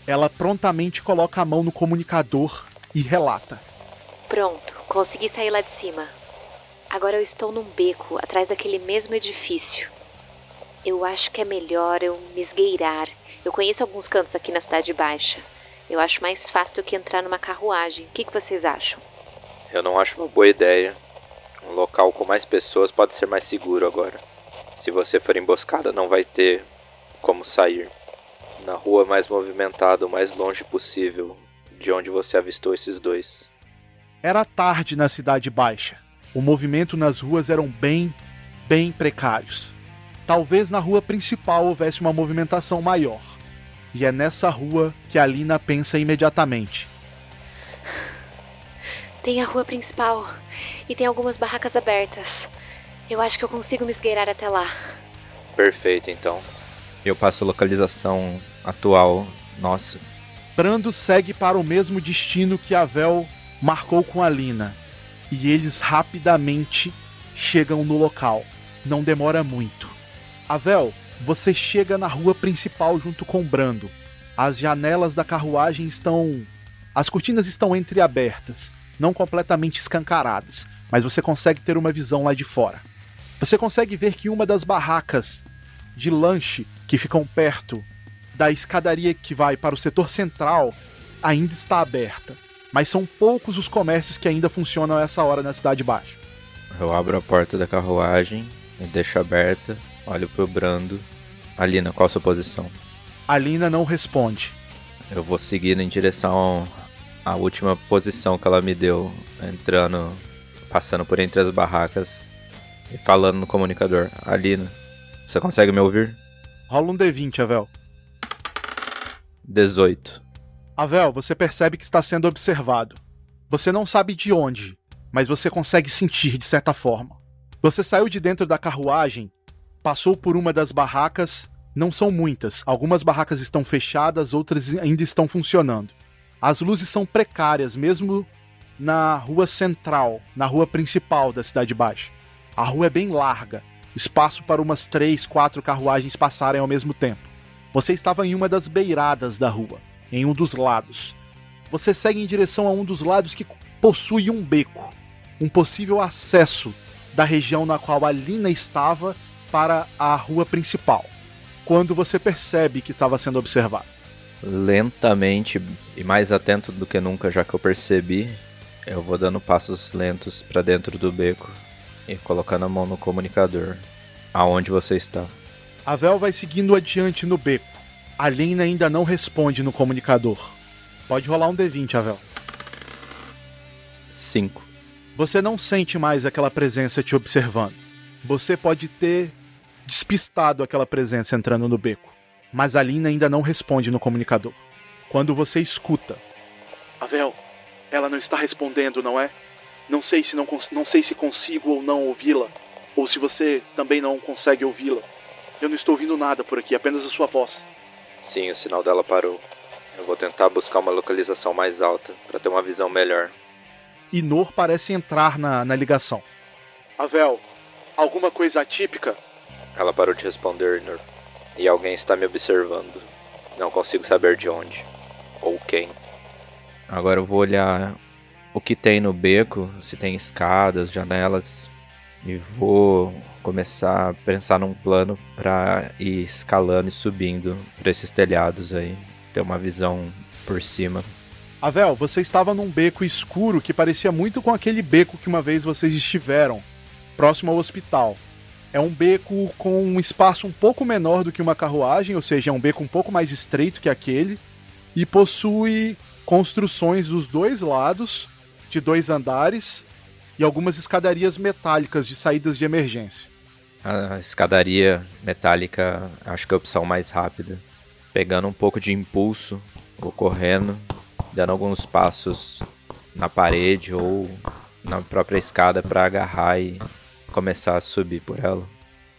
Speaker 1: Ela prontamente coloca a mão no comunicador e relata:
Speaker 5: Pronto, consegui sair lá de cima. Agora eu estou num beco atrás daquele mesmo edifício. Eu acho que é melhor eu me esgueirar. Eu conheço alguns cantos aqui na Cidade Baixa. Eu acho mais fácil do que entrar numa carruagem. O que, que vocês acham?
Speaker 4: Eu não acho uma boa ideia. Um local com mais pessoas pode ser mais seguro agora. Se você for emboscada, não vai ter como sair. Na rua mais movimentada, o mais longe possível de onde você avistou esses dois.
Speaker 1: Era tarde na Cidade Baixa. O movimento nas ruas eram bem, bem precários. Talvez na rua principal houvesse uma movimentação maior. E é nessa rua que a Lina pensa imediatamente.
Speaker 5: Tem a rua principal e tem algumas barracas abertas. Eu acho que eu consigo me esgueirar até lá.
Speaker 4: Perfeito, então. Eu passo a localização atual. Nossa.
Speaker 1: Brando segue para o mesmo destino que a Vel marcou com a Lina. E eles rapidamente chegam no local. Não demora muito. Avel, você chega na rua principal junto com Brando. As janelas da carruagem estão. As cortinas estão entreabertas, não completamente escancaradas, mas você consegue ter uma visão lá de fora. Você consegue ver que uma das barracas de lanche que ficam perto da escadaria que vai para o setor central ainda está aberta, mas são poucos os comércios que ainda funcionam a essa hora na Cidade Baixa.
Speaker 4: Eu abro a porta da carruagem e deixo aberta Olho pro Brando. Alina, qual a sua posição?
Speaker 1: Alina não responde.
Speaker 4: Eu vou seguindo em direção à última posição que ela me deu, entrando, passando por entre as barracas e falando no comunicador. Alina, você consegue me ouvir?
Speaker 1: Rola um D20, Avel.
Speaker 4: 18.
Speaker 1: Avel, você percebe que está sendo observado. Você não sabe de onde, mas você consegue sentir de certa forma. Você saiu de dentro da carruagem passou por uma das barracas, não são muitas. Algumas barracas estão fechadas, outras ainda estão funcionando. As luzes são precárias, mesmo na rua central, na rua principal da Cidade Baixa. A rua é bem larga, espaço para umas três, quatro carruagens passarem ao mesmo tempo. Você estava em uma das beiradas da rua, em um dos lados. Você segue em direção a um dos lados que possui um beco, um possível acesso da região na qual a Lina estava para a rua principal, quando você percebe que estava sendo observado.
Speaker 4: Lentamente e mais atento do que nunca, já que eu percebi, eu vou dando passos lentos para dentro do beco e colocando a mão no comunicador. Aonde você está?
Speaker 1: A Vel vai seguindo adiante no beco. A Lina ainda não responde no comunicador. Pode rolar um D20, Avel.
Speaker 4: 5.
Speaker 1: Você não sente mais aquela presença te observando. Você pode ter despistado aquela presença entrando no beco, mas a Lina ainda não responde no comunicador. Quando você escuta: Avel, ela não está respondendo, não é? Não sei se não, não sei se consigo ou não ouvi-la, ou se você também não consegue ouvi-la. Eu não estou ouvindo nada por aqui, apenas a sua voz.
Speaker 4: Sim, o sinal dela parou. Eu vou tentar buscar uma localização mais alta para ter uma visão melhor.
Speaker 1: Inor parece entrar na, na ligação. Avel, alguma coisa atípica?
Speaker 4: Ela parou de responder, Nur. E alguém está me observando. Não consigo saber de onde. Ou quem. Agora eu vou olhar o que tem no beco, se tem escadas, janelas. E vou começar a pensar num plano para ir escalando e subindo para esses telhados aí. Ter uma visão por cima.
Speaker 1: Avel, você estava num beco escuro que parecia muito com aquele beco que uma vez vocês estiveram, próximo ao hospital. É um beco com um espaço um pouco menor do que uma carruagem, ou seja, é um beco um pouco mais estreito que aquele, e possui construções dos dois lados, de dois andares, e algumas escadarias metálicas de saídas de emergência.
Speaker 4: A escadaria metálica, acho que é a opção mais rápida. Pegando um pouco de impulso, ou correndo, dando alguns passos na parede ou na própria escada para agarrar e começar a subir por ela.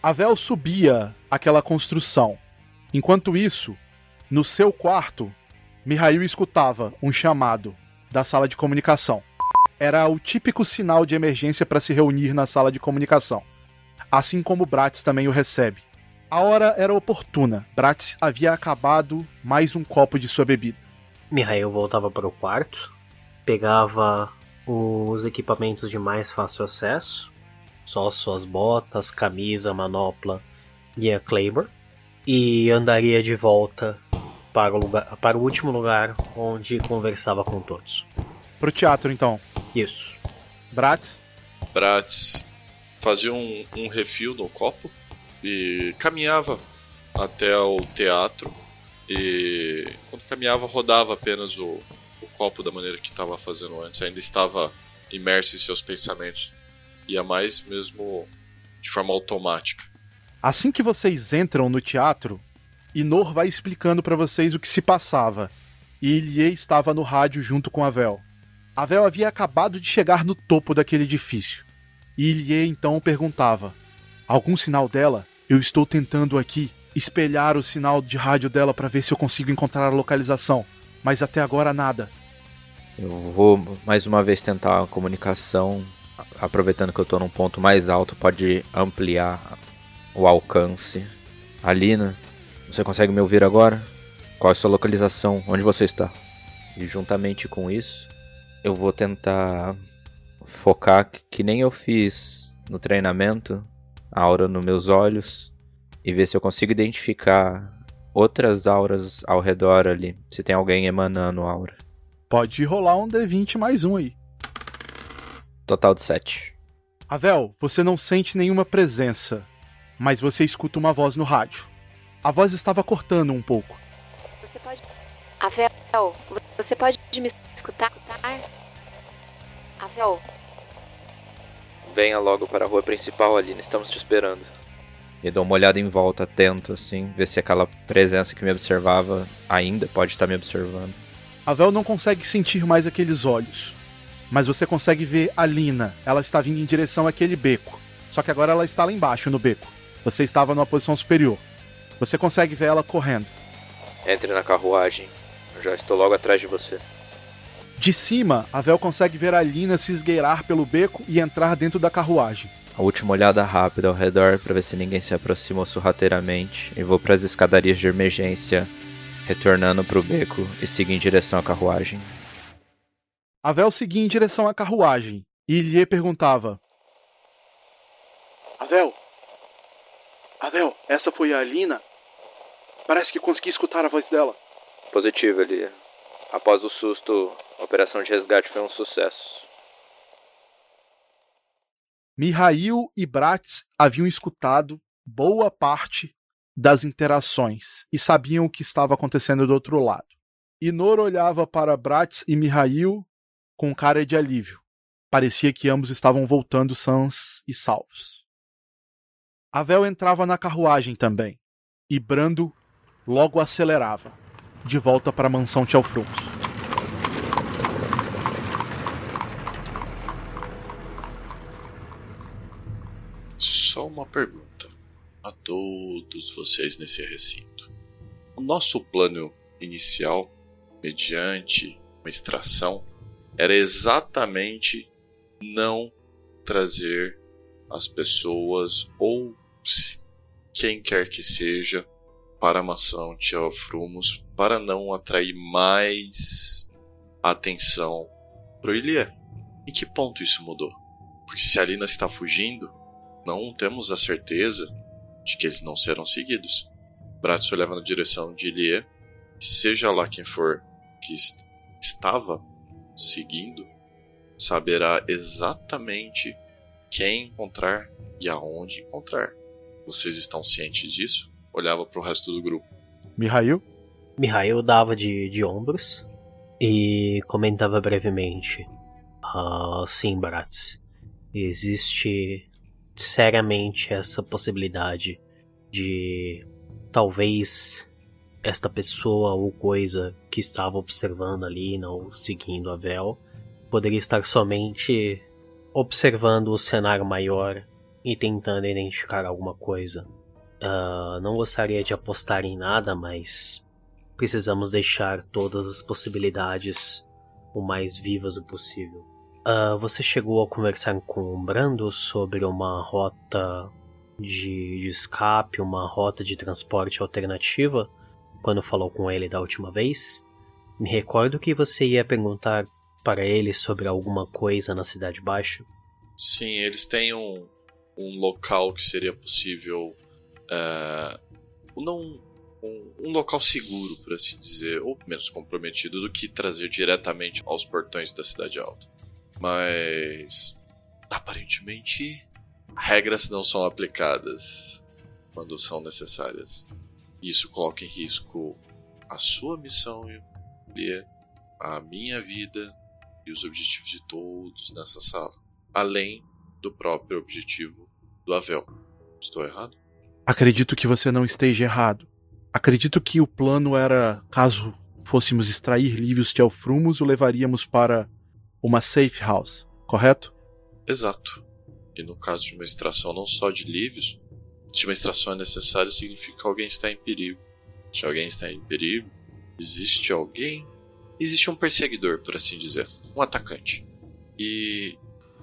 Speaker 1: A Vel subia aquela construção. Enquanto isso, no seu quarto, Mihail escutava um chamado da sala de comunicação. Era o típico sinal de emergência para se reunir na sala de comunicação, assim como Bratis também o recebe. A hora era oportuna. Bratis havia acabado mais um copo de sua bebida.
Speaker 3: Mihail voltava para o quarto, pegava os equipamentos de mais fácil acesso, só suas botas, camisa, manopla e a Claymore, e andaria de volta para o, lugar, para o último lugar onde conversava com todos.
Speaker 1: Pro teatro, então.
Speaker 3: Isso.
Speaker 1: Bratis?
Speaker 2: Bratis fazia um, um refil no copo e caminhava até o teatro e quando caminhava rodava apenas o, o copo da maneira que estava fazendo antes, ainda estava imerso em seus pensamentos. Ia mais mesmo de forma automática.
Speaker 1: Assim que vocês entram no teatro, Inor vai explicando para vocês o que se passava. E Ilie estava no rádio junto com a Vel. A Vel havia acabado de chegar no topo daquele edifício. E Ilie então perguntava: Algum sinal dela? Eu estou tentando aqui espelhar o sinal de rádio dela para ver se eu consigo encontrar a localização, mas até agora nada.
Speaker 4: Eu vou mais uma vez tentar a comunicação, aproveitando que eu estou num ponto mais alto, pode ampliar o alcance. Alina, você consegue me ouvir agora? Qual é a sua localização? Onde você está? E juntamente com isso, eu vou tentar focar que nem eu fiz no treinamento, a aura nos meus olhos e ver se eu consigo identificar outras auras ao redor ali, se tem alguém emanando aura.
Speaker 1: Pode rolar um D20 mais um aí.
Speaker 4: Total de 7.
Speaker 1: Avel, você não sente nenhuma presença, mas você escuta uma voz no rádio. A voz estava cortando um pouco.
Speaker 5: Você pode. Avel, você pode me escutar? Avel.
Speaker 4: Venha logo para a rua principal, Aline. Estamos te esperando. E dou uma olhada em volta, atento, assim, ver se aquela presença que me observava ainda pode estar me observando.
Speaker 1: Avel não consegue sentir mais aqueles olhos. Mas você consegue ver a Lina. Ela está vindo em direção àquele beco. Só que agora ela está lá embaixo no beco. Você estava numa posição superior. Você consegue ver ela correndo.
Speaker 4: Entre na carruagem. Eu já estou logo atrás de você.
Speaker 1: De cima, a Vel consegue ver a Lina se esgueirar pelo beco e entrar dentro da carruagem.
Speaker 4: A última olhada rápida ao redor para ver se ninguém se aproximou sorrateiramente e vou para as escadarias de emergência, retornando para o beco e seguir em direção à carruagem.
Speaker 1: A Vel seguia em direção à carruagem e lhe perguntava: Avel, Avel, essa foi a Alina? Parece que consegui escutar a voz dela.
Speaker 4: Positivo, Elia. Após o susto, a operação de resgate foi um sucesso.
Speaker 1: Mihail e Bratz haviam escutado boa parte das interações e sabiam o que estava acontecendo do outro lado. Inor olhava para Bratz e Mihail com cara de alívio. Parecia que ambos estavam voltando sãos e salvos. Avel entrava na carruagem também, e Brando logo acelerava, de volta para a mansão Tchelfrums.
Speaker 2: Só uma pergunta a todos vocês nesse recinto. O nosso plano inicial, mediante uma extração, era exatamente não trazer as pessoas ou quem quer que seja para a mansão Tia Frumos para não atrair mais atenção pro Ilie. Em que ponto isso mudou? Porque se a Lina está fugindo, não temos a certeza de que eles não serão seguidos. Bratso leva na direção de Ilie, seja lá quem for que est estava seguindo, saberá exatamente quem encontrar e aonde encontrar. Vocês estão cientes disso? Olhava para o resto do grupo.
Speaker 1: Mihail?
Speaker 3: Mihail dava de, de ombros e comentava brevemente. Ah, sim, Bratz. Existe seriamente essa possibilidade de talvez esta pessoa ou coisa que estava observando ali, não seguindo a Vel, poderia estar somente observando o cenário maior e tentando identificar alguma coisa. Uh, não gostaria de apostar em nada, mas precisamos deixar todas as possibilidades o mais vivas o possível. Uh, você chegou a conversar com o Brando sobre uma rota de, de escape, uma rota de transporte alternativa quando falou com ele da última vez? Me recordo que você ia perguntar para ele sobre alguma coisa na Cidade Baixa.
Speaker 2: Sim, eles têm um, um local que seria possível. Uh, não um, um, local seguro, por assim dizer, ou menos comprometido do que trazer diretamente aos portões da Cidade Alta. Mas. aparentemente. regras não são aplicadas quando são necessárias. Isso coloca em risco a sua missão e a minha vida e os objetivos de todos nessa sala, além do próprio objetivo do Avel. Estou errado?
Speaker 1: Acredito que você não esteja errado. Acredito que o plano era, caso fôssemos extrair Lívios Telfrumos, o levaríamos para uma safe house, correto?
Speaker 2: Exato. E no caso de uma extração não só de Lívios, se uma extração é necessária, significa que alguém está em perigo. Se alguém está em perigo, existe alguém. Existe um perseguidor, por assim dizer. Um atacante. E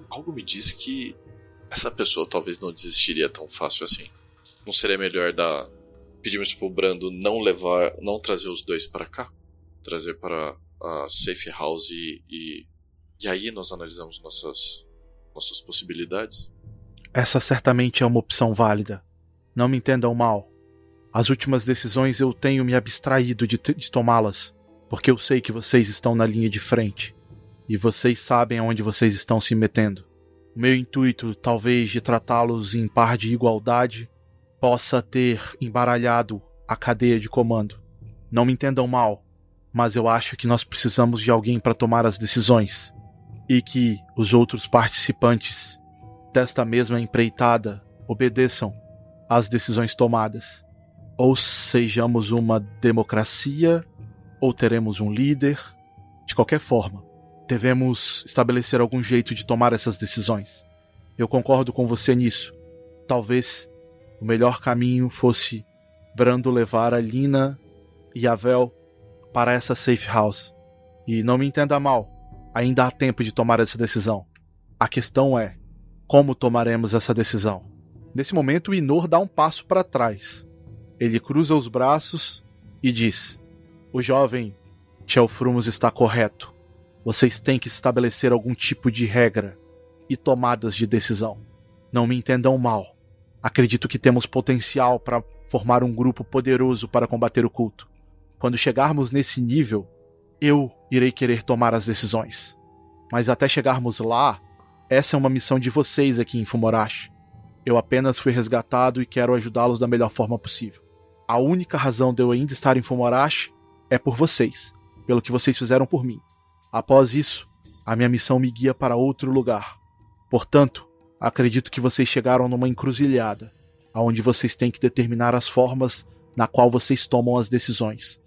Speaker 2: algo me diz que essa pessoa talvez não desistiria tão fácil assim. Não seria melhor dar. Pedimos pro Brando não levar. não trazer os dois para cá? Trazer para a safe house e, e. E aí nós analisamos nossas. nossas possibilidades?
Speaker 1: Essa certamente é uma opção válida. Não me entendam mal. As últimas decisões eu tenho me abstraído de, de tomá-las, porque eu sei que vocês estão na linha de frente e vocês sabem aonde vocês estão se metendo. O meu intuito, talvez, de tratá-los em par de igualdade, possa ter embaralhado a cadeia de comando. Não me entendam mal, mas eu acho que nós precisamos de alguém para tomar as decisões e que os outros participantes desta mesma empreitada obedeçam às decisões tomadas. Ou sejamos uma democracia, ou teremos um líder. De qualquer forma, devemos estabelecer algum jeito de tomar essas decisões. Eu concordo com você nisso. Talvez o melhor caminho fosse Brando levar a Lina e a Vel para essa safe house. E não me entenda mal, ainda há tempo de tomar essa decisão. A questão é: como tomaremos essa decisão? Nesse momento, Inor dá um passo para trás. Ele cruza os braços e diz: O jovem Chelfrumos está correto. Vocês têm que estabelecer algum tipo de regra e tomadas de decisão. Não me entendam mal. Acredito que temos potencial para formar um grupo poderoso para combater o culto. Quando chegarmos nesse nível, eu irei querer tomar as decisões. Mas até chegarmos lá, essa é uma missão de vocês aqui em Fumorashi. Eu apenas fui resgatado e quero ajudá-los da melhor forma possível. A única razão de eu ainda estar em Fumorashi é por vocês, pelo que vocês fizeram por mim. Após isso, a minha missão me guia para outro lugar. Portanto, acredito que vocês chegaram numa encruzilhada, onde vocês têm que determinar as formas na qual vocês tomam as decisões,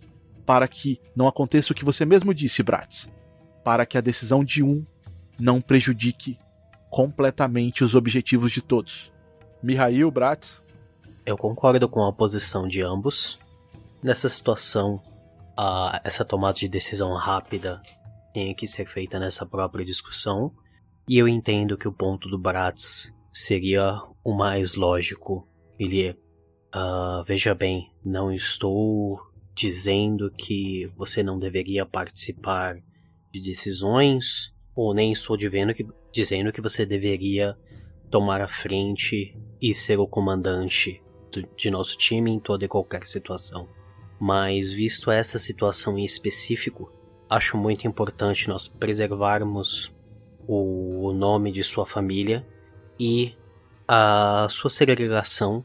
Speaker 1: para que não aconteça o que você mesmo disse, Bratz, para que a decisão de um não prejudique completamente os objetivos de todos. Mihail Bratz.
Speaker 3: Eu concordo com a posição de ambos. Nessa situação, a, essa tomada de decisão rápida tem que ser feita nessa própria discussão. E eu entendo que o ponto do Bratz seria o mais lógico. Ele uh, veja bem, não estou dizendo que você não deveria participar de decisões, ou nem estou dizendo que, dizendo que você deveria tomar a frente e ser o comandante de nosso time em toda e qualquer situação. Mas, visto essa situação em específico, acho muito importante nós preservarmos o nome de sua família e a sua segregação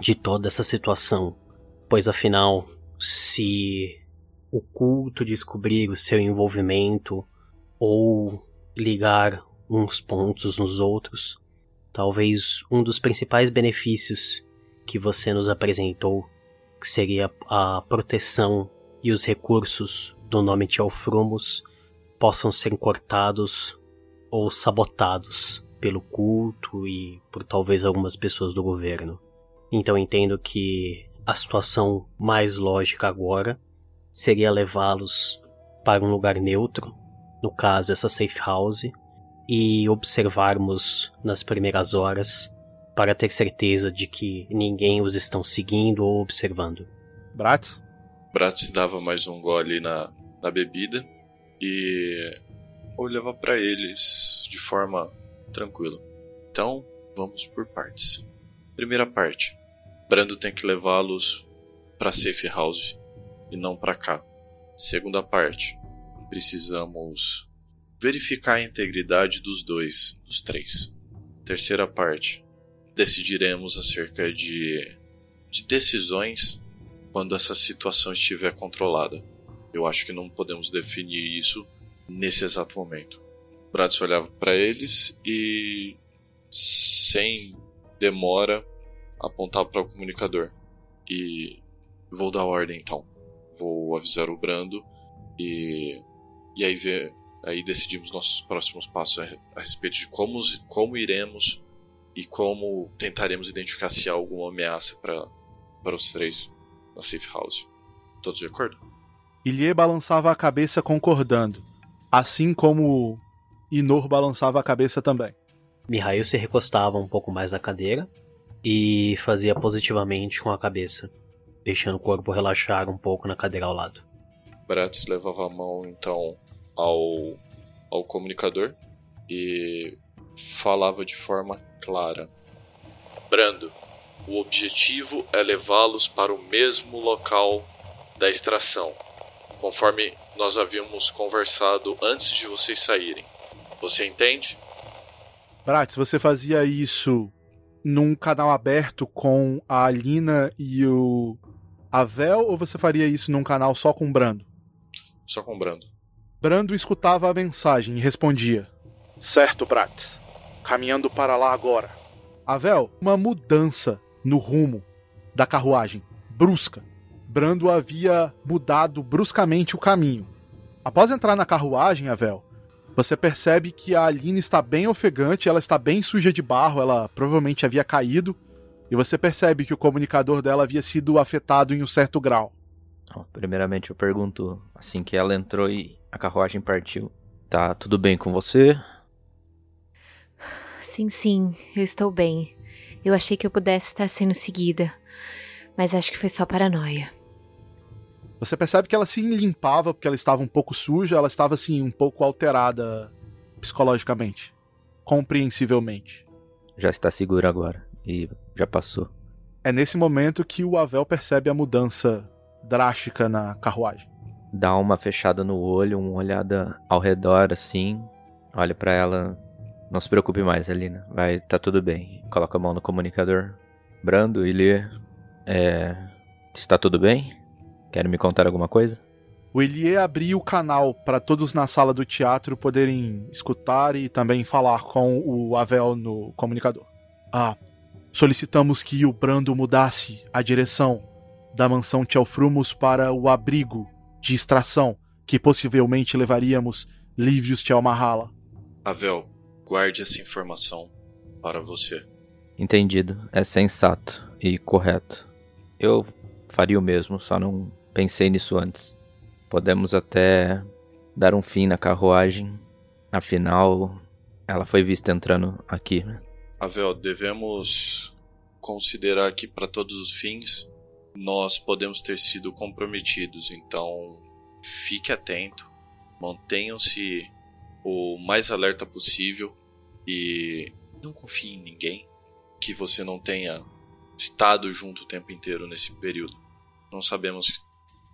Speaker 3: de toda essa situação, pois afinal, se o culto descobrir o seu envolvimento ou ligar uns pontos nos outros, talvez um dos principais benefícios que você nos apresentou, que seria a proteção e os recursos do nome Teofrumos, possam ser cortados ou sabotados pelo culto e por talvez algumas pessoas do governo. Então entendo que a situação mais lógica agora seria levá-los para um lugar neutro, no caso essa safe house, e observarmos nas primeiras horas para ter certeza de que ninguém os estão seguindo ou observando.
Speaker 1: Bratz?
Speaker 2: Bratz dava mais um gole na, na bebida e olhava para eles de forma tranquila. Então, vamos por partes. Primeira parte. Brando tem que levá-los para safe house e não para cá. Segunda parte. Precisamos verificar a integridade dos dois, dos três. Terceira parte. Decidiremos acerca de, de decisões quando essa situação estiver controlada. Eu acho que não podemos definir isso nesse exato momento. Bradson olhava para eles e, sem demora, apontava para o comunicador. E vou dar ordem então. Vou avisar o Brando e, e aí ver, aí decidimos nossos próximos passos a, a respeito de como, como iremos e como tentaremos identificar se há alguma ameaça para para os três na safe house. Todos de acordo?
Speaker 1: Ilie balançava a cabeça concordando, assim como Inor balançava a cabeça também.
Speaker 3: Mihail se recostava um pouco mais na cadeira e fazia positivamente com a cabeça, deixando o corpo relaxar um pouco na cadeira ao lado.
Speaker 2: Bratz levava a mão então ao, ao comunicador e falava de forma clara: Brando, o objetivo é levá-los para o mesmo local da extração, conforme nós havíamos conversado antes de vocês saírem. Você entende?
Speaker 1: Bratz, você fazia isso num canal aberto com a Alina e o Avel ou você faria isso num canal só com o Brando?
Speaker 2: Só com o Brando.
Speaker 1: Brando escutava a mensagem e respondia:
Speaker 7: Certo, Bratz. Caminhando para lá agora.
Speaker 1: Avel, uma mudança no rumo da carruagem, brusca. Brando havia mudado bruscamente o caminho. Após entrar na carruagem, Avel, você percebe que a Aline está bem ofegante, ela está bem suja de barro, ela provavelmente havia caído. E você percebe que o comunicador dela havia sido afetado em um certo grau.
Speaker 4: Primeiramente eu pergunto, assim que ela entrou e a carruagem partiu, tá tudo bem com você?
Speaker 5: Sim, sim, eu estou bem. Eu achei que eu pudesse estar sendo seguida, mas acho que foi só paranoia.
Speaker 1: Você percebe que ela se limpava porque ela estava um pouco suja, ela estava assim um pouco alterada psicologicamente, compreensivelmente.
Speaker 4: Já está segura agora e já passou.
Speaker 1: É nesse momento que o Avel percebe a mudança drástica na carruagem.
Speaker 4: Dá uma fechada no olho, uma olhada ao redor assim, olha para ela. Não se preocupe mais, Alina. Vai, tá tudo bem. Coloca a mão no comunicador. Brando, Ilie, é, está tudo bem? Querem me contar alguma coisa?
Speaker 1: O Elie abriu o canal para todos na sala do teatro poderem escutar e também falar com o Avel no comunicador. Ah, solicitamos que o Brando mudasse a direção da mansão Tchelfrumos para o abrigo de extração que possivelmente levaríamos Livius Tchelmahala.
Speaker 2: Avel, guarde essa informação para você.
Speaker 4: Entendido. É sensato e correto. Eu faria o mesmo, só não Pensei nisso antes. Podemos até dar um fim na carruagem. Afinal, ela foi vista entrando aqui. Né?
Speaker 2: Avel, devemos considerar que para todos os fins nós podemos ter sido comprometidos, então fique atento, mantenham-se o mais alerta possível e não confie em ninguém que você não tenha estado junto o tempo inteiro nesse período. Não sabemos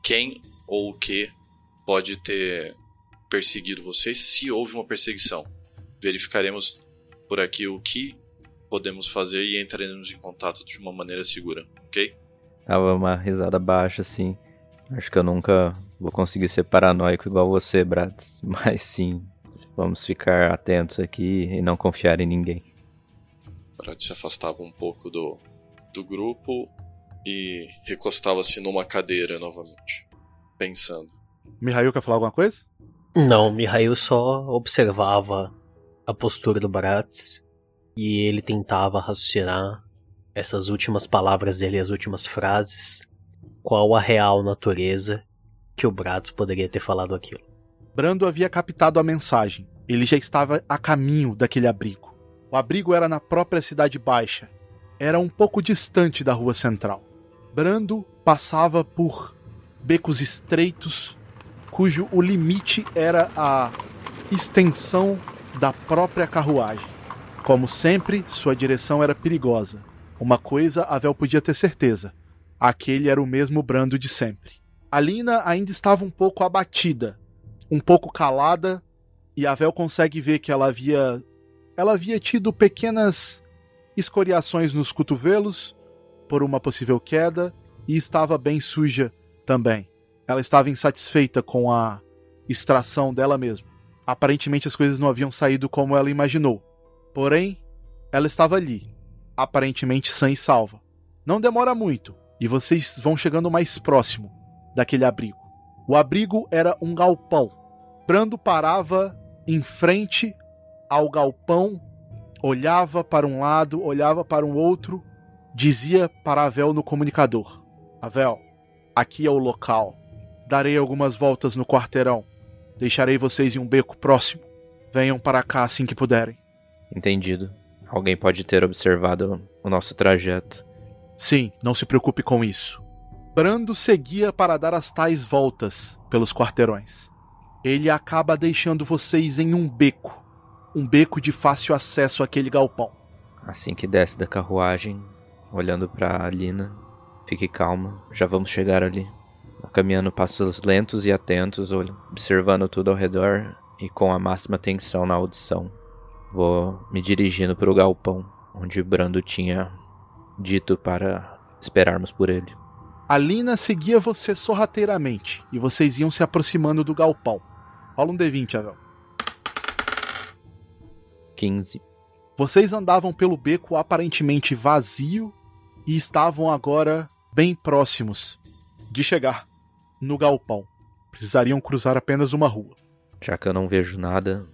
Speaker 2: quem ou o que pode ter perseguido vocês se houve uma perseguição. Verificaremos por aqui o que podemos fazer e entraremos em contato de uma maneira segura, ok?
Speaker 4: Dava uma risada baixa assim. Acho que eu nunca vou conseguir ser paranoico igual você, Brads. Mas sim, vamos ficar atentos aqui e não confiar em ninguém.
Speaker 2: Brad se afastava um pouco do, do grupo e recostava-se numa cadeira novamente, pensando.
Speaker 1: Mihail quer falar alguma coisa?
Speaker 3: Não, Mihail só observava a postura do Bratz e ele tentava raciocinar essas últimas palavras dele, as últimas frases, qual a real natureza que o Bratz poderia ter falado aquilo.
Speaker 1: Brando havia captado a mensagem. Ele já estava a caminho daquele abrigo. O abrigo era na própria Cidade Baixa. Era um pouco distante da rua central. Brando passava por becos estreitos, cujo o limite era a extensão da própria carruagem. Como sempre, sua direção era perigosa. Uma coisa Avel podia ter certeza: aquele era o mesmo Brando de sempre. Alina ainda estava um pouco abatida, um pouco calada, e Avel consegue ver que ela havia ela havia tido pequenas escoriações nos cotovelos por uma possível queda e estava bem suja também. Ela estava insatisfeita com a extração dela mesma. Aparentemente as coisas não haviam saído como ela imaginou. Porém, ela estava ali, aparentemente sã e salva. Não demora muito e vocês vão chegando mais próximo daquele abrigo. O abrigo era um galpão. Brando parava em frente ao galpão, olhava para um lado, olhava para um outro, dizia para Avel no comunicador: Avel, aqui é o local. Darei algumas voltas no quarteirão. Deixarei vocês em um beco próximo. Venham para cá assim que puderem.
Speaker 4: Entendido. Alguém pode ter observado o nosso trajeto.
Speaker 1: Sim, não se preocupe com isso. Brando seguia para dar as tais voltas pelos quarteirões. Ele acaba deixando vocês em um beco. Um beco de fácil acesso àquele galpão.
Speaker 4: Assim que desce da carruagem, olhando para Alina, fique calma, já vamos chegar ali. Caminhando passos lentos e atentos, observando tudo ao redor e com a máxima atenção na audição. Vou me dirigindo para o galpão, onde Brando tinha dito para esperarmos por ele.
Speaker 1: Alina seguia você sorrateiramente e vocês iam se aproximando do galpão. Rola um D20, Avel.
Speaker 4: 15.
Speaker 1: Vocês andavam pelo beco aparentemente vazio e estavam agora bem próximos de chegar no galpão. Precisariam cruzar apenas uma rua.
Speaker 4: Já que eu não vejo nada,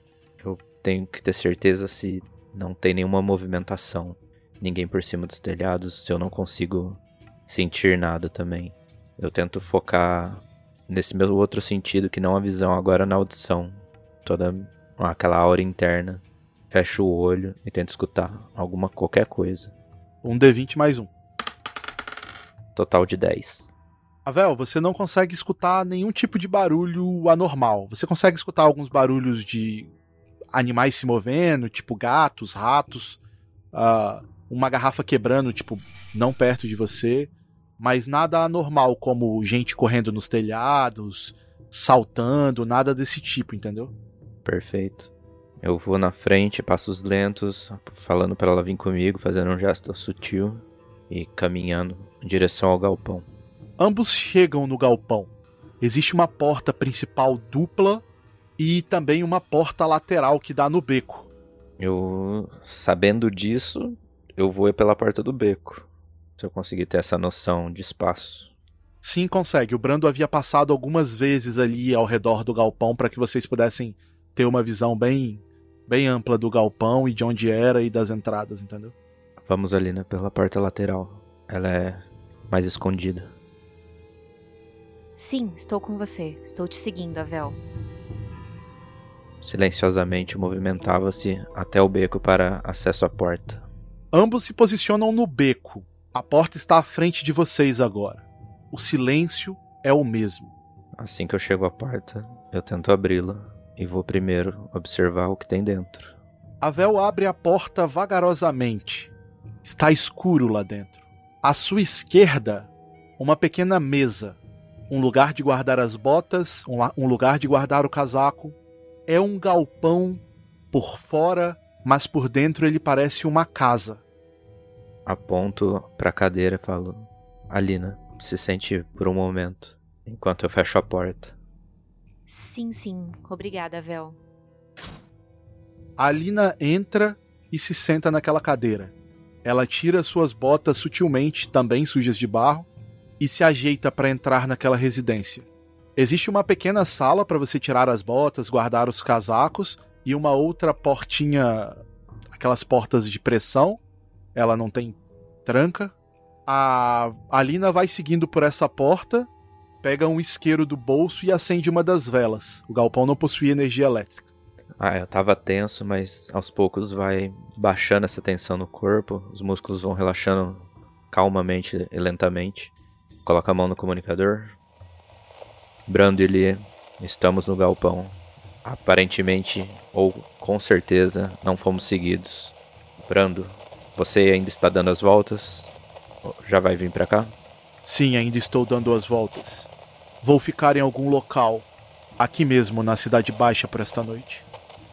Speaker 4: tenho que ter certeza se não tem nenhuma movimentação. Ninguém por cima dos telhados, se eu não consigo sentir nada também. Eu tento focar nesse meu outro sentido que não a visão, agora na audição. Toda aquela aura interna. Fecho o olho e tento escutar alguma qualquer coisa.
Speaker 1: Um D20 mais um.
Speaker 4: Total de 10.
Speaker 1: Avel, você não consegue escutar nenhum tipo de barulho anormal. Você consegue escutar alguns barulhos de animais se movendo, tipo gatos, ratos, uh, uma garrafa quebrando, tipo, não perto de você, mas nada anormal, como gente correndo nos telhados, saltando, nada desse tipo, entendeu?
Speaker 4: Perfeito. Eu vou na frente, passos lentos, falando para ela vir comigo, fazendo um gesto sutil e caminhando em direção ao galpão.
Speaker 1: Ambos chegam no galpão. Existe uma porta principal dupla e também uma porta lateral que dá no beco.
Speaker 4: Eu, sabendo disso, eu vou pela porta do beco. Se eu conseguir ter essa noção de espaço.
Speaker 1: Sim, consegue. O Brando havia passado algumas vezes ali ao redor do galpão para que vocês pudessem ter uma visão bem bem ampla do galpão e de onde era e das entradas, entendeu?
Speaker 4: Vamos ali, né, pela porta lateral. Ela é mais escondida.
Speaker 5: Sim, estou com você. Estou te seguindo, Avel.
Speaker 4: Silenciosamente movimentava-se até o beco para acesso à porta.
Speaker 1: Ambos se posicionam no beco. A porta está à frente de vocês agora. O silêncio é o mesmo.
Speaker 4: Assim que eu chego à porta, eu tento abri-la e vou primeiro observar o que tem dentro.
Speaker 1: Avel abre a porta vagarosamente. Está escuro lá dentro. À sua esquerda, uma pequena mesa um lugar de guardar as botas, um, lugar de guardar o casaco. É um galpão por fora, mas por dentro ele parece uma casa.
Speaker 4: Aponto para a cadeira e falo: Alina, se sente por um momento. enquanto eu fecho a porta.
Speaker 5: Sim, sim. Obrigada, Vel.
Speaker 1: A Alina entra e se senta naquela cadeira. Ela tira suas botas sutilmente, também sujas de barro, e se ajeita para entrar naquela residência. Existe uma pequena sala para você tirar as botas, guardar os casacos e uma outra portinha, aquelas portas de pressão. Ela não tem tranca. A Alina vai seguindo por essa porta, pega um isqueiro do bolso e acende uma das velas. O galpão não possuía energia elétrica.
Speaker 4: Ah, eu tava tenso, mas aos poucos vai baixando essa tensão no corpo, os músculos vão relaxando calmamente e lentamente. Coloca a mão no comunicador. Brando e Lie, estamos no galpão. Aparentemente, ou com certeza, não fomos seguidos. Brando, você ainda está dando as voltas? Já vai vir para cá?
Speaker 1: Sim, ainda estou dando as voltas. Vou ficar em algum local, aqui mesmo na Cidade Baixa por esta noite.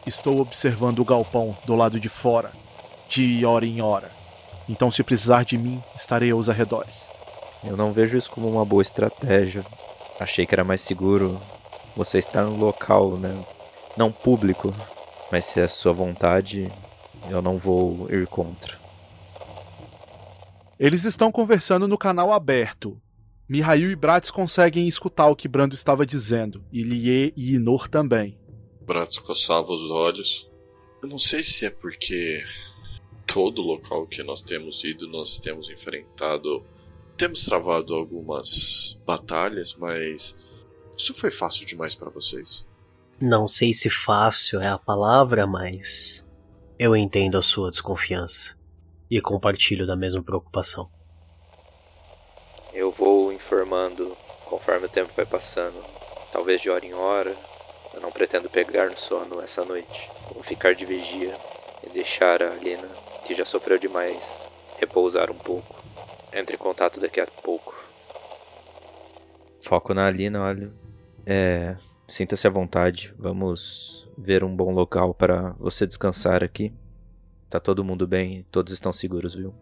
Speaker 1: Estou observando o galpão do lado de fora, de hora em hora. Então, se precisar de mim, estarei aos arredores.
Speaker 4: Eu não vejo isso como uma boa estratégia. Achei que era mais seguro você estar no local, né? Não público. Mas se é a sua vontade, eu não vou ir contra.
Speaker 1: Eles estão conversando no canal aberto. Mihail e Bratz conseguem escutar o que Brando estava dizendo, e Lie e Inor também.
Speaker 2: Bratz coçava os olhos. Eu não sei se é porque todo local que nós temos ido, nós temos enfrentado. Temos travado algumas batalhas, mas isso foi fácil demais para vocês.
Speaker 3: Não sei se fácil é a palavra, mas eu entendo a sua desconfiança e compartilho da mesma preocupação.
Speaker 4: Eu vou informando conforme o tempo vai passando, talvez de hora em hora, eu não pretendo pegar no sono essa noite. Vou ficar de vigia e deixar a Alina, que já sofreu demais, repousar um pouco. Entre em contato daqui a pouco. Foco na Alina, olha. É. Sinta-se à vontade. Vamos ver um bom local para você descansar aqui. Tá todo mundo bem, todos estão seguros, viu?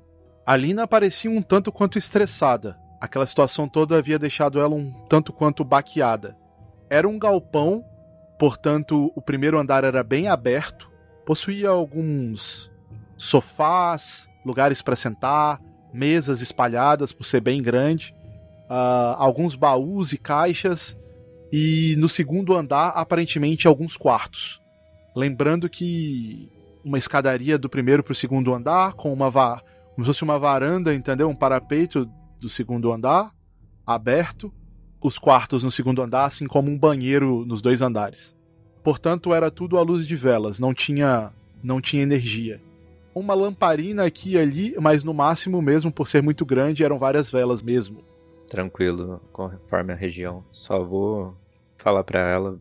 Speaker 1: Alina parecia um tanto quanto estressada. Aquela situação toda havia deixado ela um tanto quanto baqueada. Era um galpão Portanto, o primeiro andar era bem aberto, possuía alguns sofás, lugares para sentar, mesas espalhadas por ser bem grande, uh, alguns baús e caixas, e no segundo andar, aparentemente, alguns quartos. Lembrando que uma escadaria do primeiro para o segundo andar, com uma va como se fosse uma varanda, entendeu? Um parapeito do segundo andar, aberto, os quartos no segundo andar, assim como um banheiro nos dois andares. Portanto, era tudo à luz de velas, não tinha, não tinha energia. Uma lamparina aqui e ali, mas no máximo mesmo, por ser muito grande, eram várias velas mesmo.
Speaker 4: Tranquilo, conforme a região. Só vou falar para ela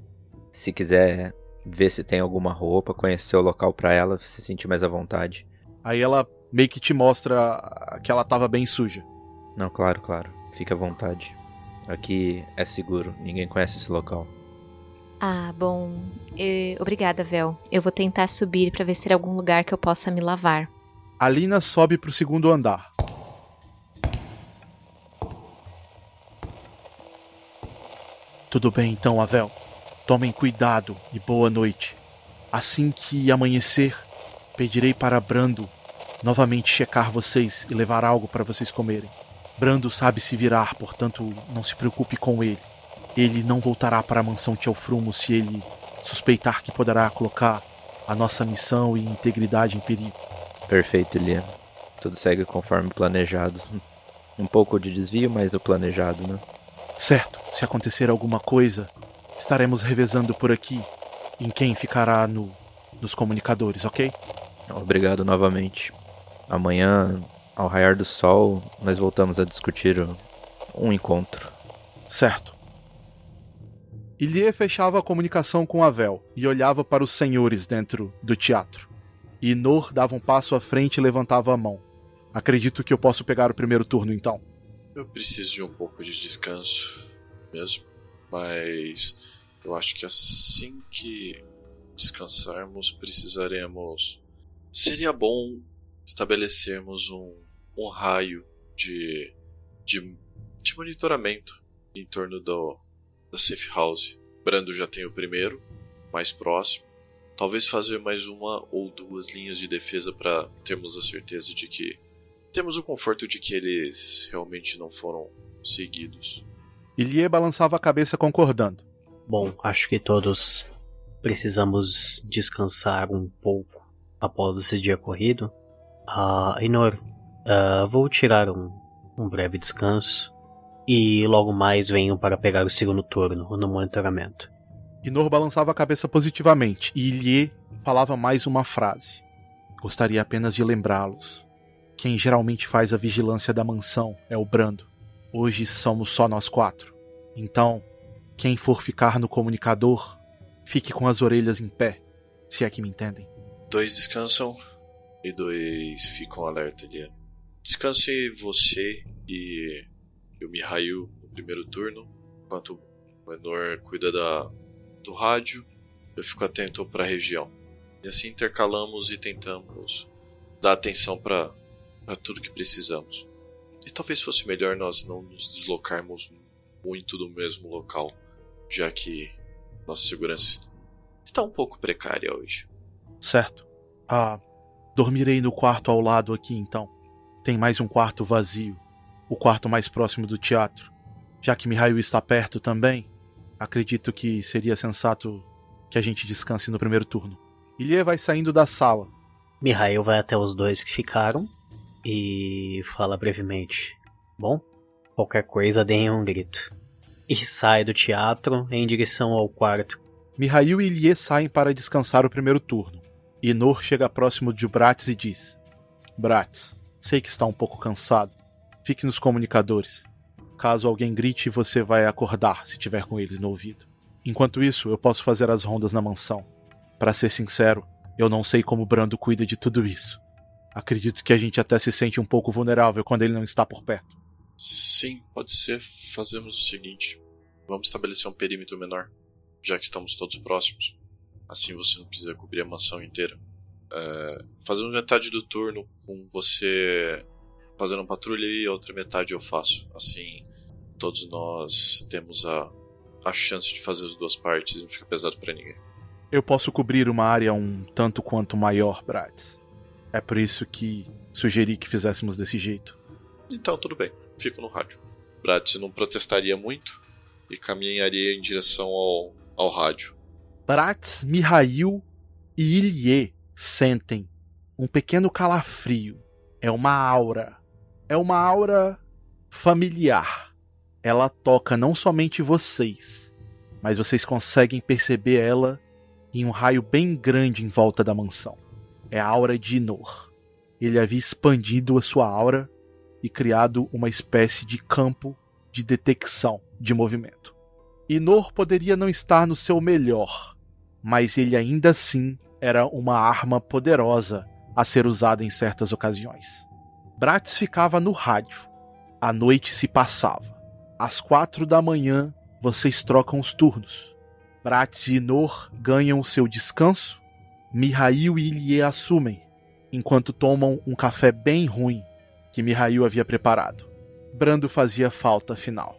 Speaker 4: se quiser ver se tem alguma roupa, conhecer o local para ela, se sentir mais à vontade.
Speaker 1: Aí ela meio que te mostra que ela tava bem suja.
Speaker 4: Não, claro, claro. Fique à vontade. Aqui é seguro, ninguém conhece esse local.
Speaker 5: Ah, bom. E... Obrigada, Vel. Eu vou tentar subir para ver se tem algum lugar que eu possa me lavar.
Speaker 1: Alina sobe pro segundo andar. Tudo bem então, Avel. Tomem cuidado e boa noite. Assim que amanhecer, pedirei para Brando novamente checar vocês e levar algo para vocês comerem. Brando sabe se virar, portanto, não se preocupe com ele. Ele não voltará para a mansão Tchelfrumo se ele suspeitar que poderá colocar a nossa missão e integridade em perigo.
Speaker 4: Perfeito, Liam. Tudo segue conforme planejado. Um pouco de desvio, mas o planejado, né?
Speaker 1: Certo. Se acontecer alguma coisa, estaremos revezando por aqui em quem ficará no, nos comunicadores, ok?
Speaker 4: Obrigado novamente. Amanhã ao raiar do sol, nós voltamos a discutir um encontro.
Speaker 1: Certo. Ilie fechava a comunicação com Avel e olhava para os senhores dentro do teatro. E dava um passo à frente e levantava a mão. Acredito que eu posso pegar o primeiro turno então.
Speaker 2: Eu preciso de um pouco de descanso mesmo, mas eu acho que assim que descansarmos precisaremos. Seria bom estabelecermos um, um raio de, de, de monitoramento em torno do, da safe house. Brando já tem o primeiro, mais próximo. Talvez fazer mais uma ou duas linhas de defesa para termos a certeza de que temos o conforto de que eles realmente não foram seguidos.
Speaker 1: Ilie balançava a cabeça concordando.
Speaker 3: Bom, acho que todos precisamos descansar um pouco após esse dia corrido. Ah, Inor, ah, vou tirar um, um breve descanso e logo mais venho para pegar o segundo turno no monitoramento.
Speaker 1: Inor balançava a cabeça positivamente e Ilie falava mais uma frase. Gostaria apenas de lembrá-los. Quem geralmente faz a vigilância da mansão é o Brando. Hoje somos só nós quatro. Então, quem for ficar no comunicador, fique com as orelhas em pé, se é que me entendem.
Speaker 2: Dois descansam e dois ficam alerta ali. Descanse você e o Mihail no primeiro turno, enquanto o Enor cuida da, do rádio, eu fico atento para a região. E assim intercalamos e tentamos dar atenção para tudo que precisamos. E talvez fosse melhor nós não nos deslocarmos muito do mesmo local, já que nossa segurança está um pouco precária hoje.
Speaker 1: Certo. Ah, dormirei no quarto ao lado aqui então. Tem mais um quarto vazio, o quarto mais próximo do teatro. Já que Mihail está perto também, acredito que seria sensato que a gente descanse no primeiro turno. Ilie vai saindo da sala.
Speaker 3: Mihail vai até os dois que ficaram e fala brevemente: Bom, qualquer coisa deem um grito. E sai do teatro em direção ao quarto.
Speaker 1: Mihail e Ilie saem para descansar o primeiro turno. Inor chega próximo de Bratis e diz: Bratis, sei que está um pouco cansado. Fique nos comunicadores. Caso alguém grite, você vai acordar se tiver com eles no ouvido. Enquanto isso, eu posso fazer as rondas na mansão. Para ser sincero, eu não sei como Brando cuida de tudo isso. Acredito que a gente até se sente um pouco vulnerável quando ele não está por perto.
Speaker 2: Sim, pode ser. Fazemos o seguinte: vamos estabelecer um perímetro menor, já que estamos todos próximos. Assim você não precisa cobrir a mansão inteira. É, fazemos metade do turno com você fazendo patrulha e a outra metade eu faço. Assim, todos nós temos a, a chance de fazer as duas partes e não fica pesado para ninguém.
Speaker 1: Eu posso cobrir uma área um tanto quanto maior, Bratis. É por isso que sugeri que fizéssemos desse jeito.
Speaker 2: Então, tudo bem. Fico no rádio. Bratis não protestaria muito e caminharia em direção ao, ao rádio.
Speaker 1: Bratis, Mihail e Ilie sentem um pequeno calafrio. É uma aura. É uma aura familiar. Ela toca não somente vocês, mas vocês conseguem perceber ela em um raio bem grande em volta da mansão é a aura de Inor. Ele havia expandido a sua aura e criado uma espécie de campo de detecção de movimento. Inor poderia não estar no seu melhor, mas ele ainda assim era uma arma poderosa a ser usada em certas ocasiões. Bratis ficava no rádio. A noite se passava. Às quatro da manhã, vocês trocam os turnos. Bratis e Inor ganham o seu descanso Mihail e Ilie assumem, enquanto tomam um café bem ruim que Mihail havia preparado. Brando fazia falta afinal.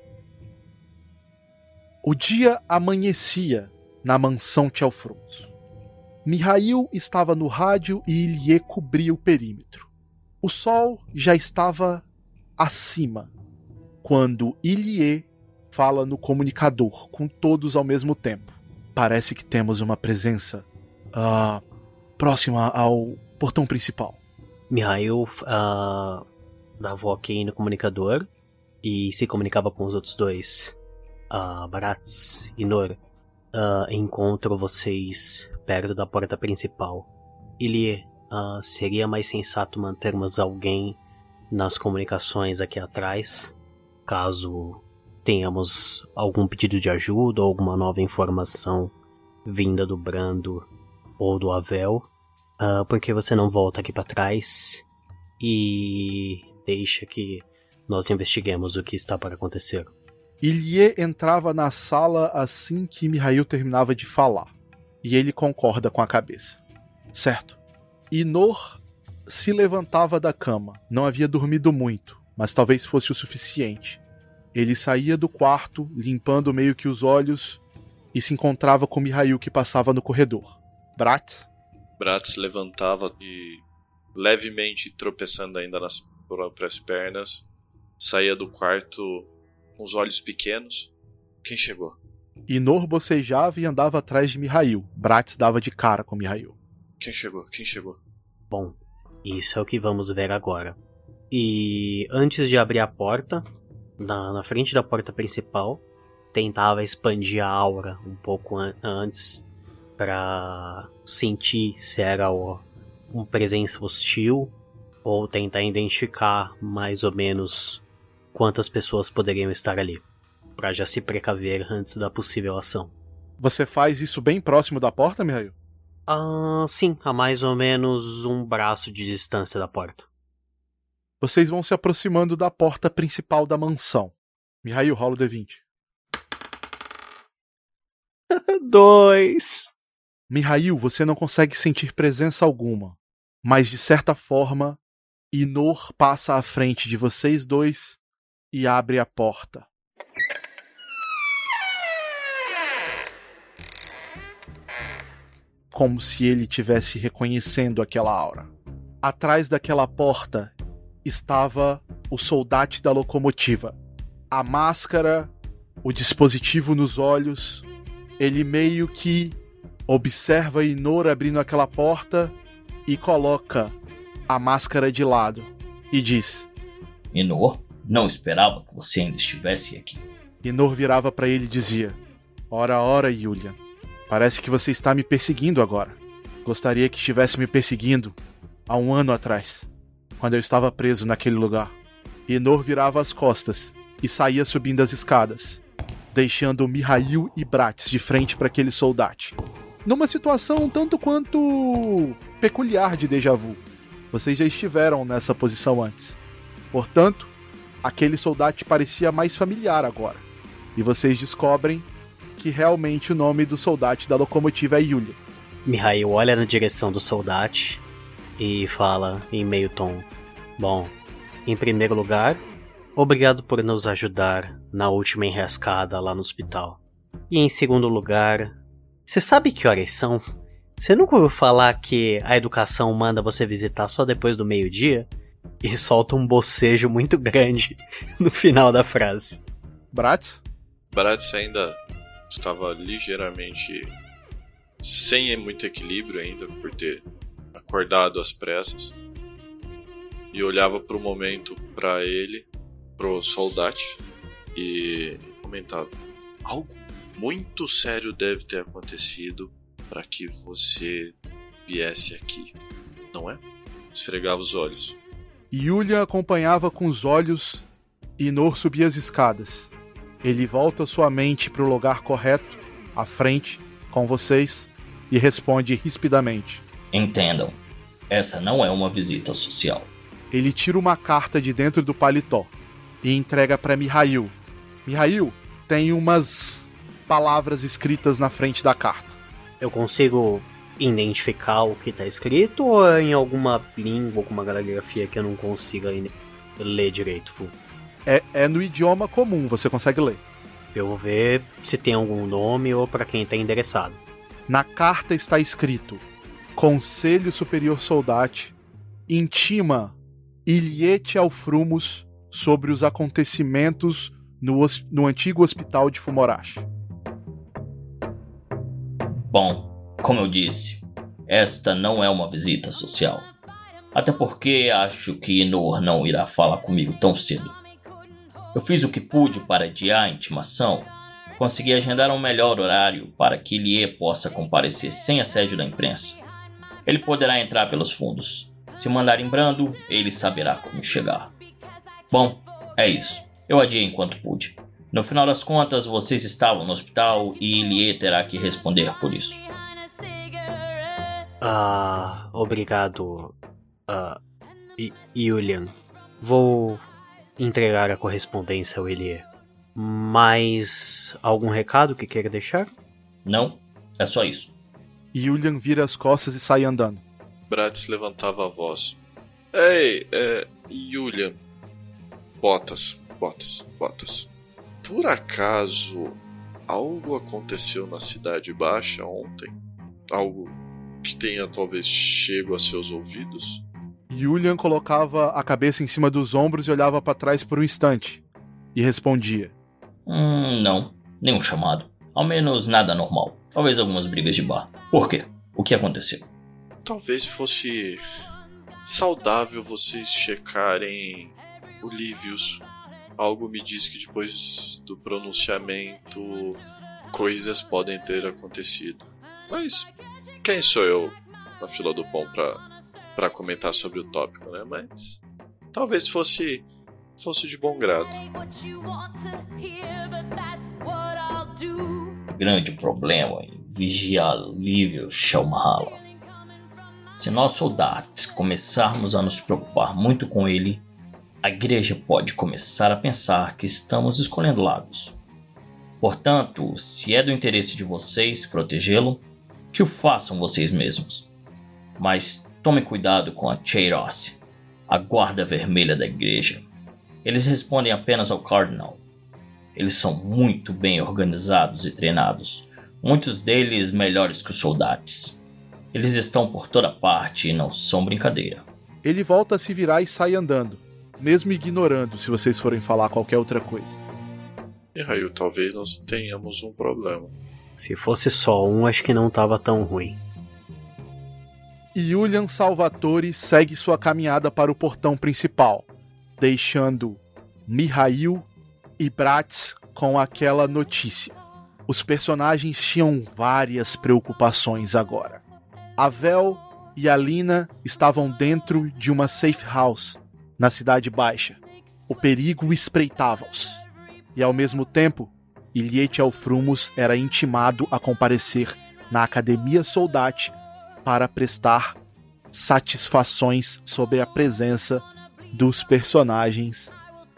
Speaker 1: O dia amanhecia na mansão Tchelfrons. Mihail estava no rádio e Ilie cobria o perímetro. O sol já estava acima quando Ilie fala no comunicador com todos ao mesmo tempo. Parece que temos uma presença uh, próxima ao portão principal.
Speaker 3: Mihail uh, dava ok no comunicador e se comunicava com os outros dois. Uh, Barats e Nor. Uh, encontro vocês perto da porta principal. Ilie, uh, seria mais sensato mantermos alguém nas comunicações aqui atrás, caso tenhamos algum pedido de ajuda ou alguma nova informação vinda do Brando ou do Avel, uh, porque você não volta aqui para trás e deixa que nós investiguemos o que está para acontecer.
Speaker 1: Ilie entrava na sala assim que Mihail terminava de falar, e ele concorda com a cabeça. Certo. Inor se levantava da cama. Não havia dormido muito, mas talvez fosse o suficiente. Ele saía do quarto, limpando meio que os olhos, e se encontrava com Mihail que passava no corredor. Bratz?
Speaker 2: Bratz levantava e, levemente tropeçando ainda nas próprias pernas, saía do quarto com os olhos pequenos. Quem chegou?
Speaker 1: Inor bocejava e andava atrás de Mihail. Bratz dava de cara com Mihail.
Speaker 2: Quem chegou? Quem chegou?
Speaker 3: Bom, isso é o que vamos ver agora. E antes de abrir a porta, na, na frente da porta principal, tentava expandir a aura um pouco an antes para sentir se era o, uma presença hostil ou tentar identificar mais ou menos quantas pessoas poderiam estar ali, para já se precaver antes da possível ação.
Speaker 1: Você faz isso bem próximo da porta, Mihail?
Speaker 3: Ah, sim, a mais ou menos um braço de distância da porta.
Speaker 1: Vocês vão se aproximando da porta principal da mansão. Mihail, rola o D20.
Speaker 3: Dois.
Speaker 1: Mihail, você não consegue sentir presença alguma, mas de certa forma, Inor passa à frente de vocês dois e abre a porta. Como se ele tivesse reconhecendo aquela aura. Atrás daquela porta estava o soldate da locomotiva. A máscara, o dispositivo nos olhos. Ele meio que observa Inor abrindo aquela porta e coloca a máscara de lado e diz:
Speaker 8: Inor, não esperava que você ainda estivesse aqui.
Speaker 1: Inor virava para ele e dizia: Ora, ora, Yulian. Parece que você está me perseguindo agora. Gostaria que estivesse me perseguindo há um ano atrás, quando eu estava preso naquele lugar. Inor virava as costas e saía subindo as escadas, deixando Mihail e Bratz de frente para aquele soldate. Numa situação tanto quanto peculiar de déjà vu. Vocês já estiveram nessa posição antes. Portanto, aquele soldado parecia mais familiar agora. E vocês descobrem que realmente o nome do soldado da locomotiva é Yulia.
Speaker 3: Mihail olha na direção do soldado e fala em meio tom: Bom, em primeiro lugar, obrigado por nos ajudar na última enrascada lá no hospital. E em segundo lugar, você sabe que horas são? Você nunca ouviu falar que a educação manda você visitar só depois do meio-dia? E solta um bocejo muito grande no final da frase.
Speaker 1: Bratz?
Speaker 2: Bratz ainda estava ligeiramente sem muito equilíbrio ainda por ter acordado às pressas e olhava para o momento para ele, pro soldado e comentava: algo muito sério deve ter acontecido para que você viesse aqui, não é? Esfregava os olhos.
Speaker 1: Yulia acompanhava com os olhos e Nor subia as escadas. Ele volta sua mente para o lugar correto, à frente, com vocês, e responde rispidamente:
Speaker 8: Entendam, essa não é uma visita social.
Speaker 1: Ele tira uma carta de dentro do paletó e entrega para Mihail. Mihail, tem umas palavras escritas na frente da carta.
Speaker 3: Eu consigo identificar o que tá escrito ou é em alguma língua, alguma caligrafia que eu não consiga ler direito, Fu?
Speaker 1: É, é no idioma comum, você consegue ler.
Speaker 3: Eu vou ver se tem algum nome ou para quem tá endereçado.
Speaker 1: Na carta está escrito: Conselho Superior Soldate intima Iliete Alfrumos sobre os acontecimentos no, no antigo hospital de Fumorashi.
Speaker 8: Bom, como eu disse, esta não é uma visita social. Até porque acho que Inor não irá falar comigo tão cedo. Eu fiz o que pude para adiar a intimação. Consegui agendar um melhor horário para que Lie possa comparecer sem assédio da imprensa. Ele poderá entrar pelos fundos. Se mandar em brando, ele saberá como chegar. Bom, é isso. Eu adiei enquanto pude. No final das contas, vocês estavam no hospital e Ilie terá que responder por isso.
Speaker 3: Ah, obrigado, uh, Julian. Vou entregar a correspondência ao Elie. Mais algum recado que queira deixar?
Speaker 8: Não, é só isso.
Speaker 1: Julian vira as costas e sai andando.
Speaker 2: Bratz levantava a voz. Ei, é. Julian. Botas, botas, botas. por acaso algo aconteceu na Cidade Baixa ontem? Algo que tenha talvez chego a seus ouvidos?
Speaker 1: Julian colocava a cabeça em cima dos ombros e olhava para trás por um instante. E respondia:
Speaker 8: Hum, não. Nenhum chamado. Ao menos nada normal. Talvez algumas brigas de bar. Por quê? O que aconteceu?
Speaker 2: Talvez fosse saudável vocês checarem o Livius. Algo me diz que depois do pronunciamento coisas podem ter acontecido. Mas quem sou eu na fila do pão pra, pra comentar sobre o tópico, né? Mas talvez fosse fosse de bom grado.
Speaker 8: Grande problema em vigiar Lívio Shalmahala. Se nós soldados começarmos a nos preocupar muito com ele, a igreja pode começar a pensar que estamos escolhendo lados. Portanto, se é do interesse de vocês protegê-lo, que o façam vocês mesmos. Mas tomem cuidado com a Cheiros, a guarda vermelha da igreja. Eles respondem apenas ao Cardinal. Eles são muito bem organizados e treinados, muitos deles melhores que os soldados. Eles estão por toda parte e não são brincadeira.
Speaker 1: Ele volta a se virar e sai andando, mesmo ignorando se vocês forem falar qualquer outra coisa.
Speaker 2: E Raio, talvez nós tenhamos um problema.
Speaker 3: Se fosse só um, acho que não tava tão ruim.
Speaker 1: Julian Salvatore segue sua caminhada para o portão principal, deixando Mihail e Bratz com aquela notícia. Os personagens tinham várias preocupações agora. A Vel e a Lina estavam dentro de uma safe house na Cidade Baixa. O perigo espreitava-os. E ao mesmo tempo, Iliete Alfrumos era intimado a comparecer na Academia Soldate para prestar satisfações sobre a presença dos personagens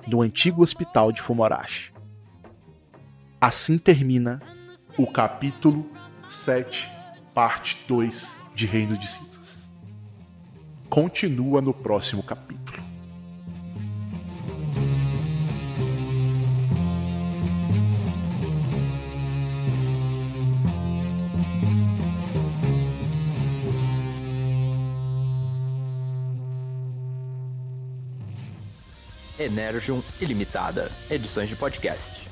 Speaker 1: do antigo hospital de Fumorashi. Assim termina o capítulo 7, parte 2 de Reino de Cinzas. Continua no próximo capítulo.
Speaker 4: Energium Ilimitada, edições de podcast.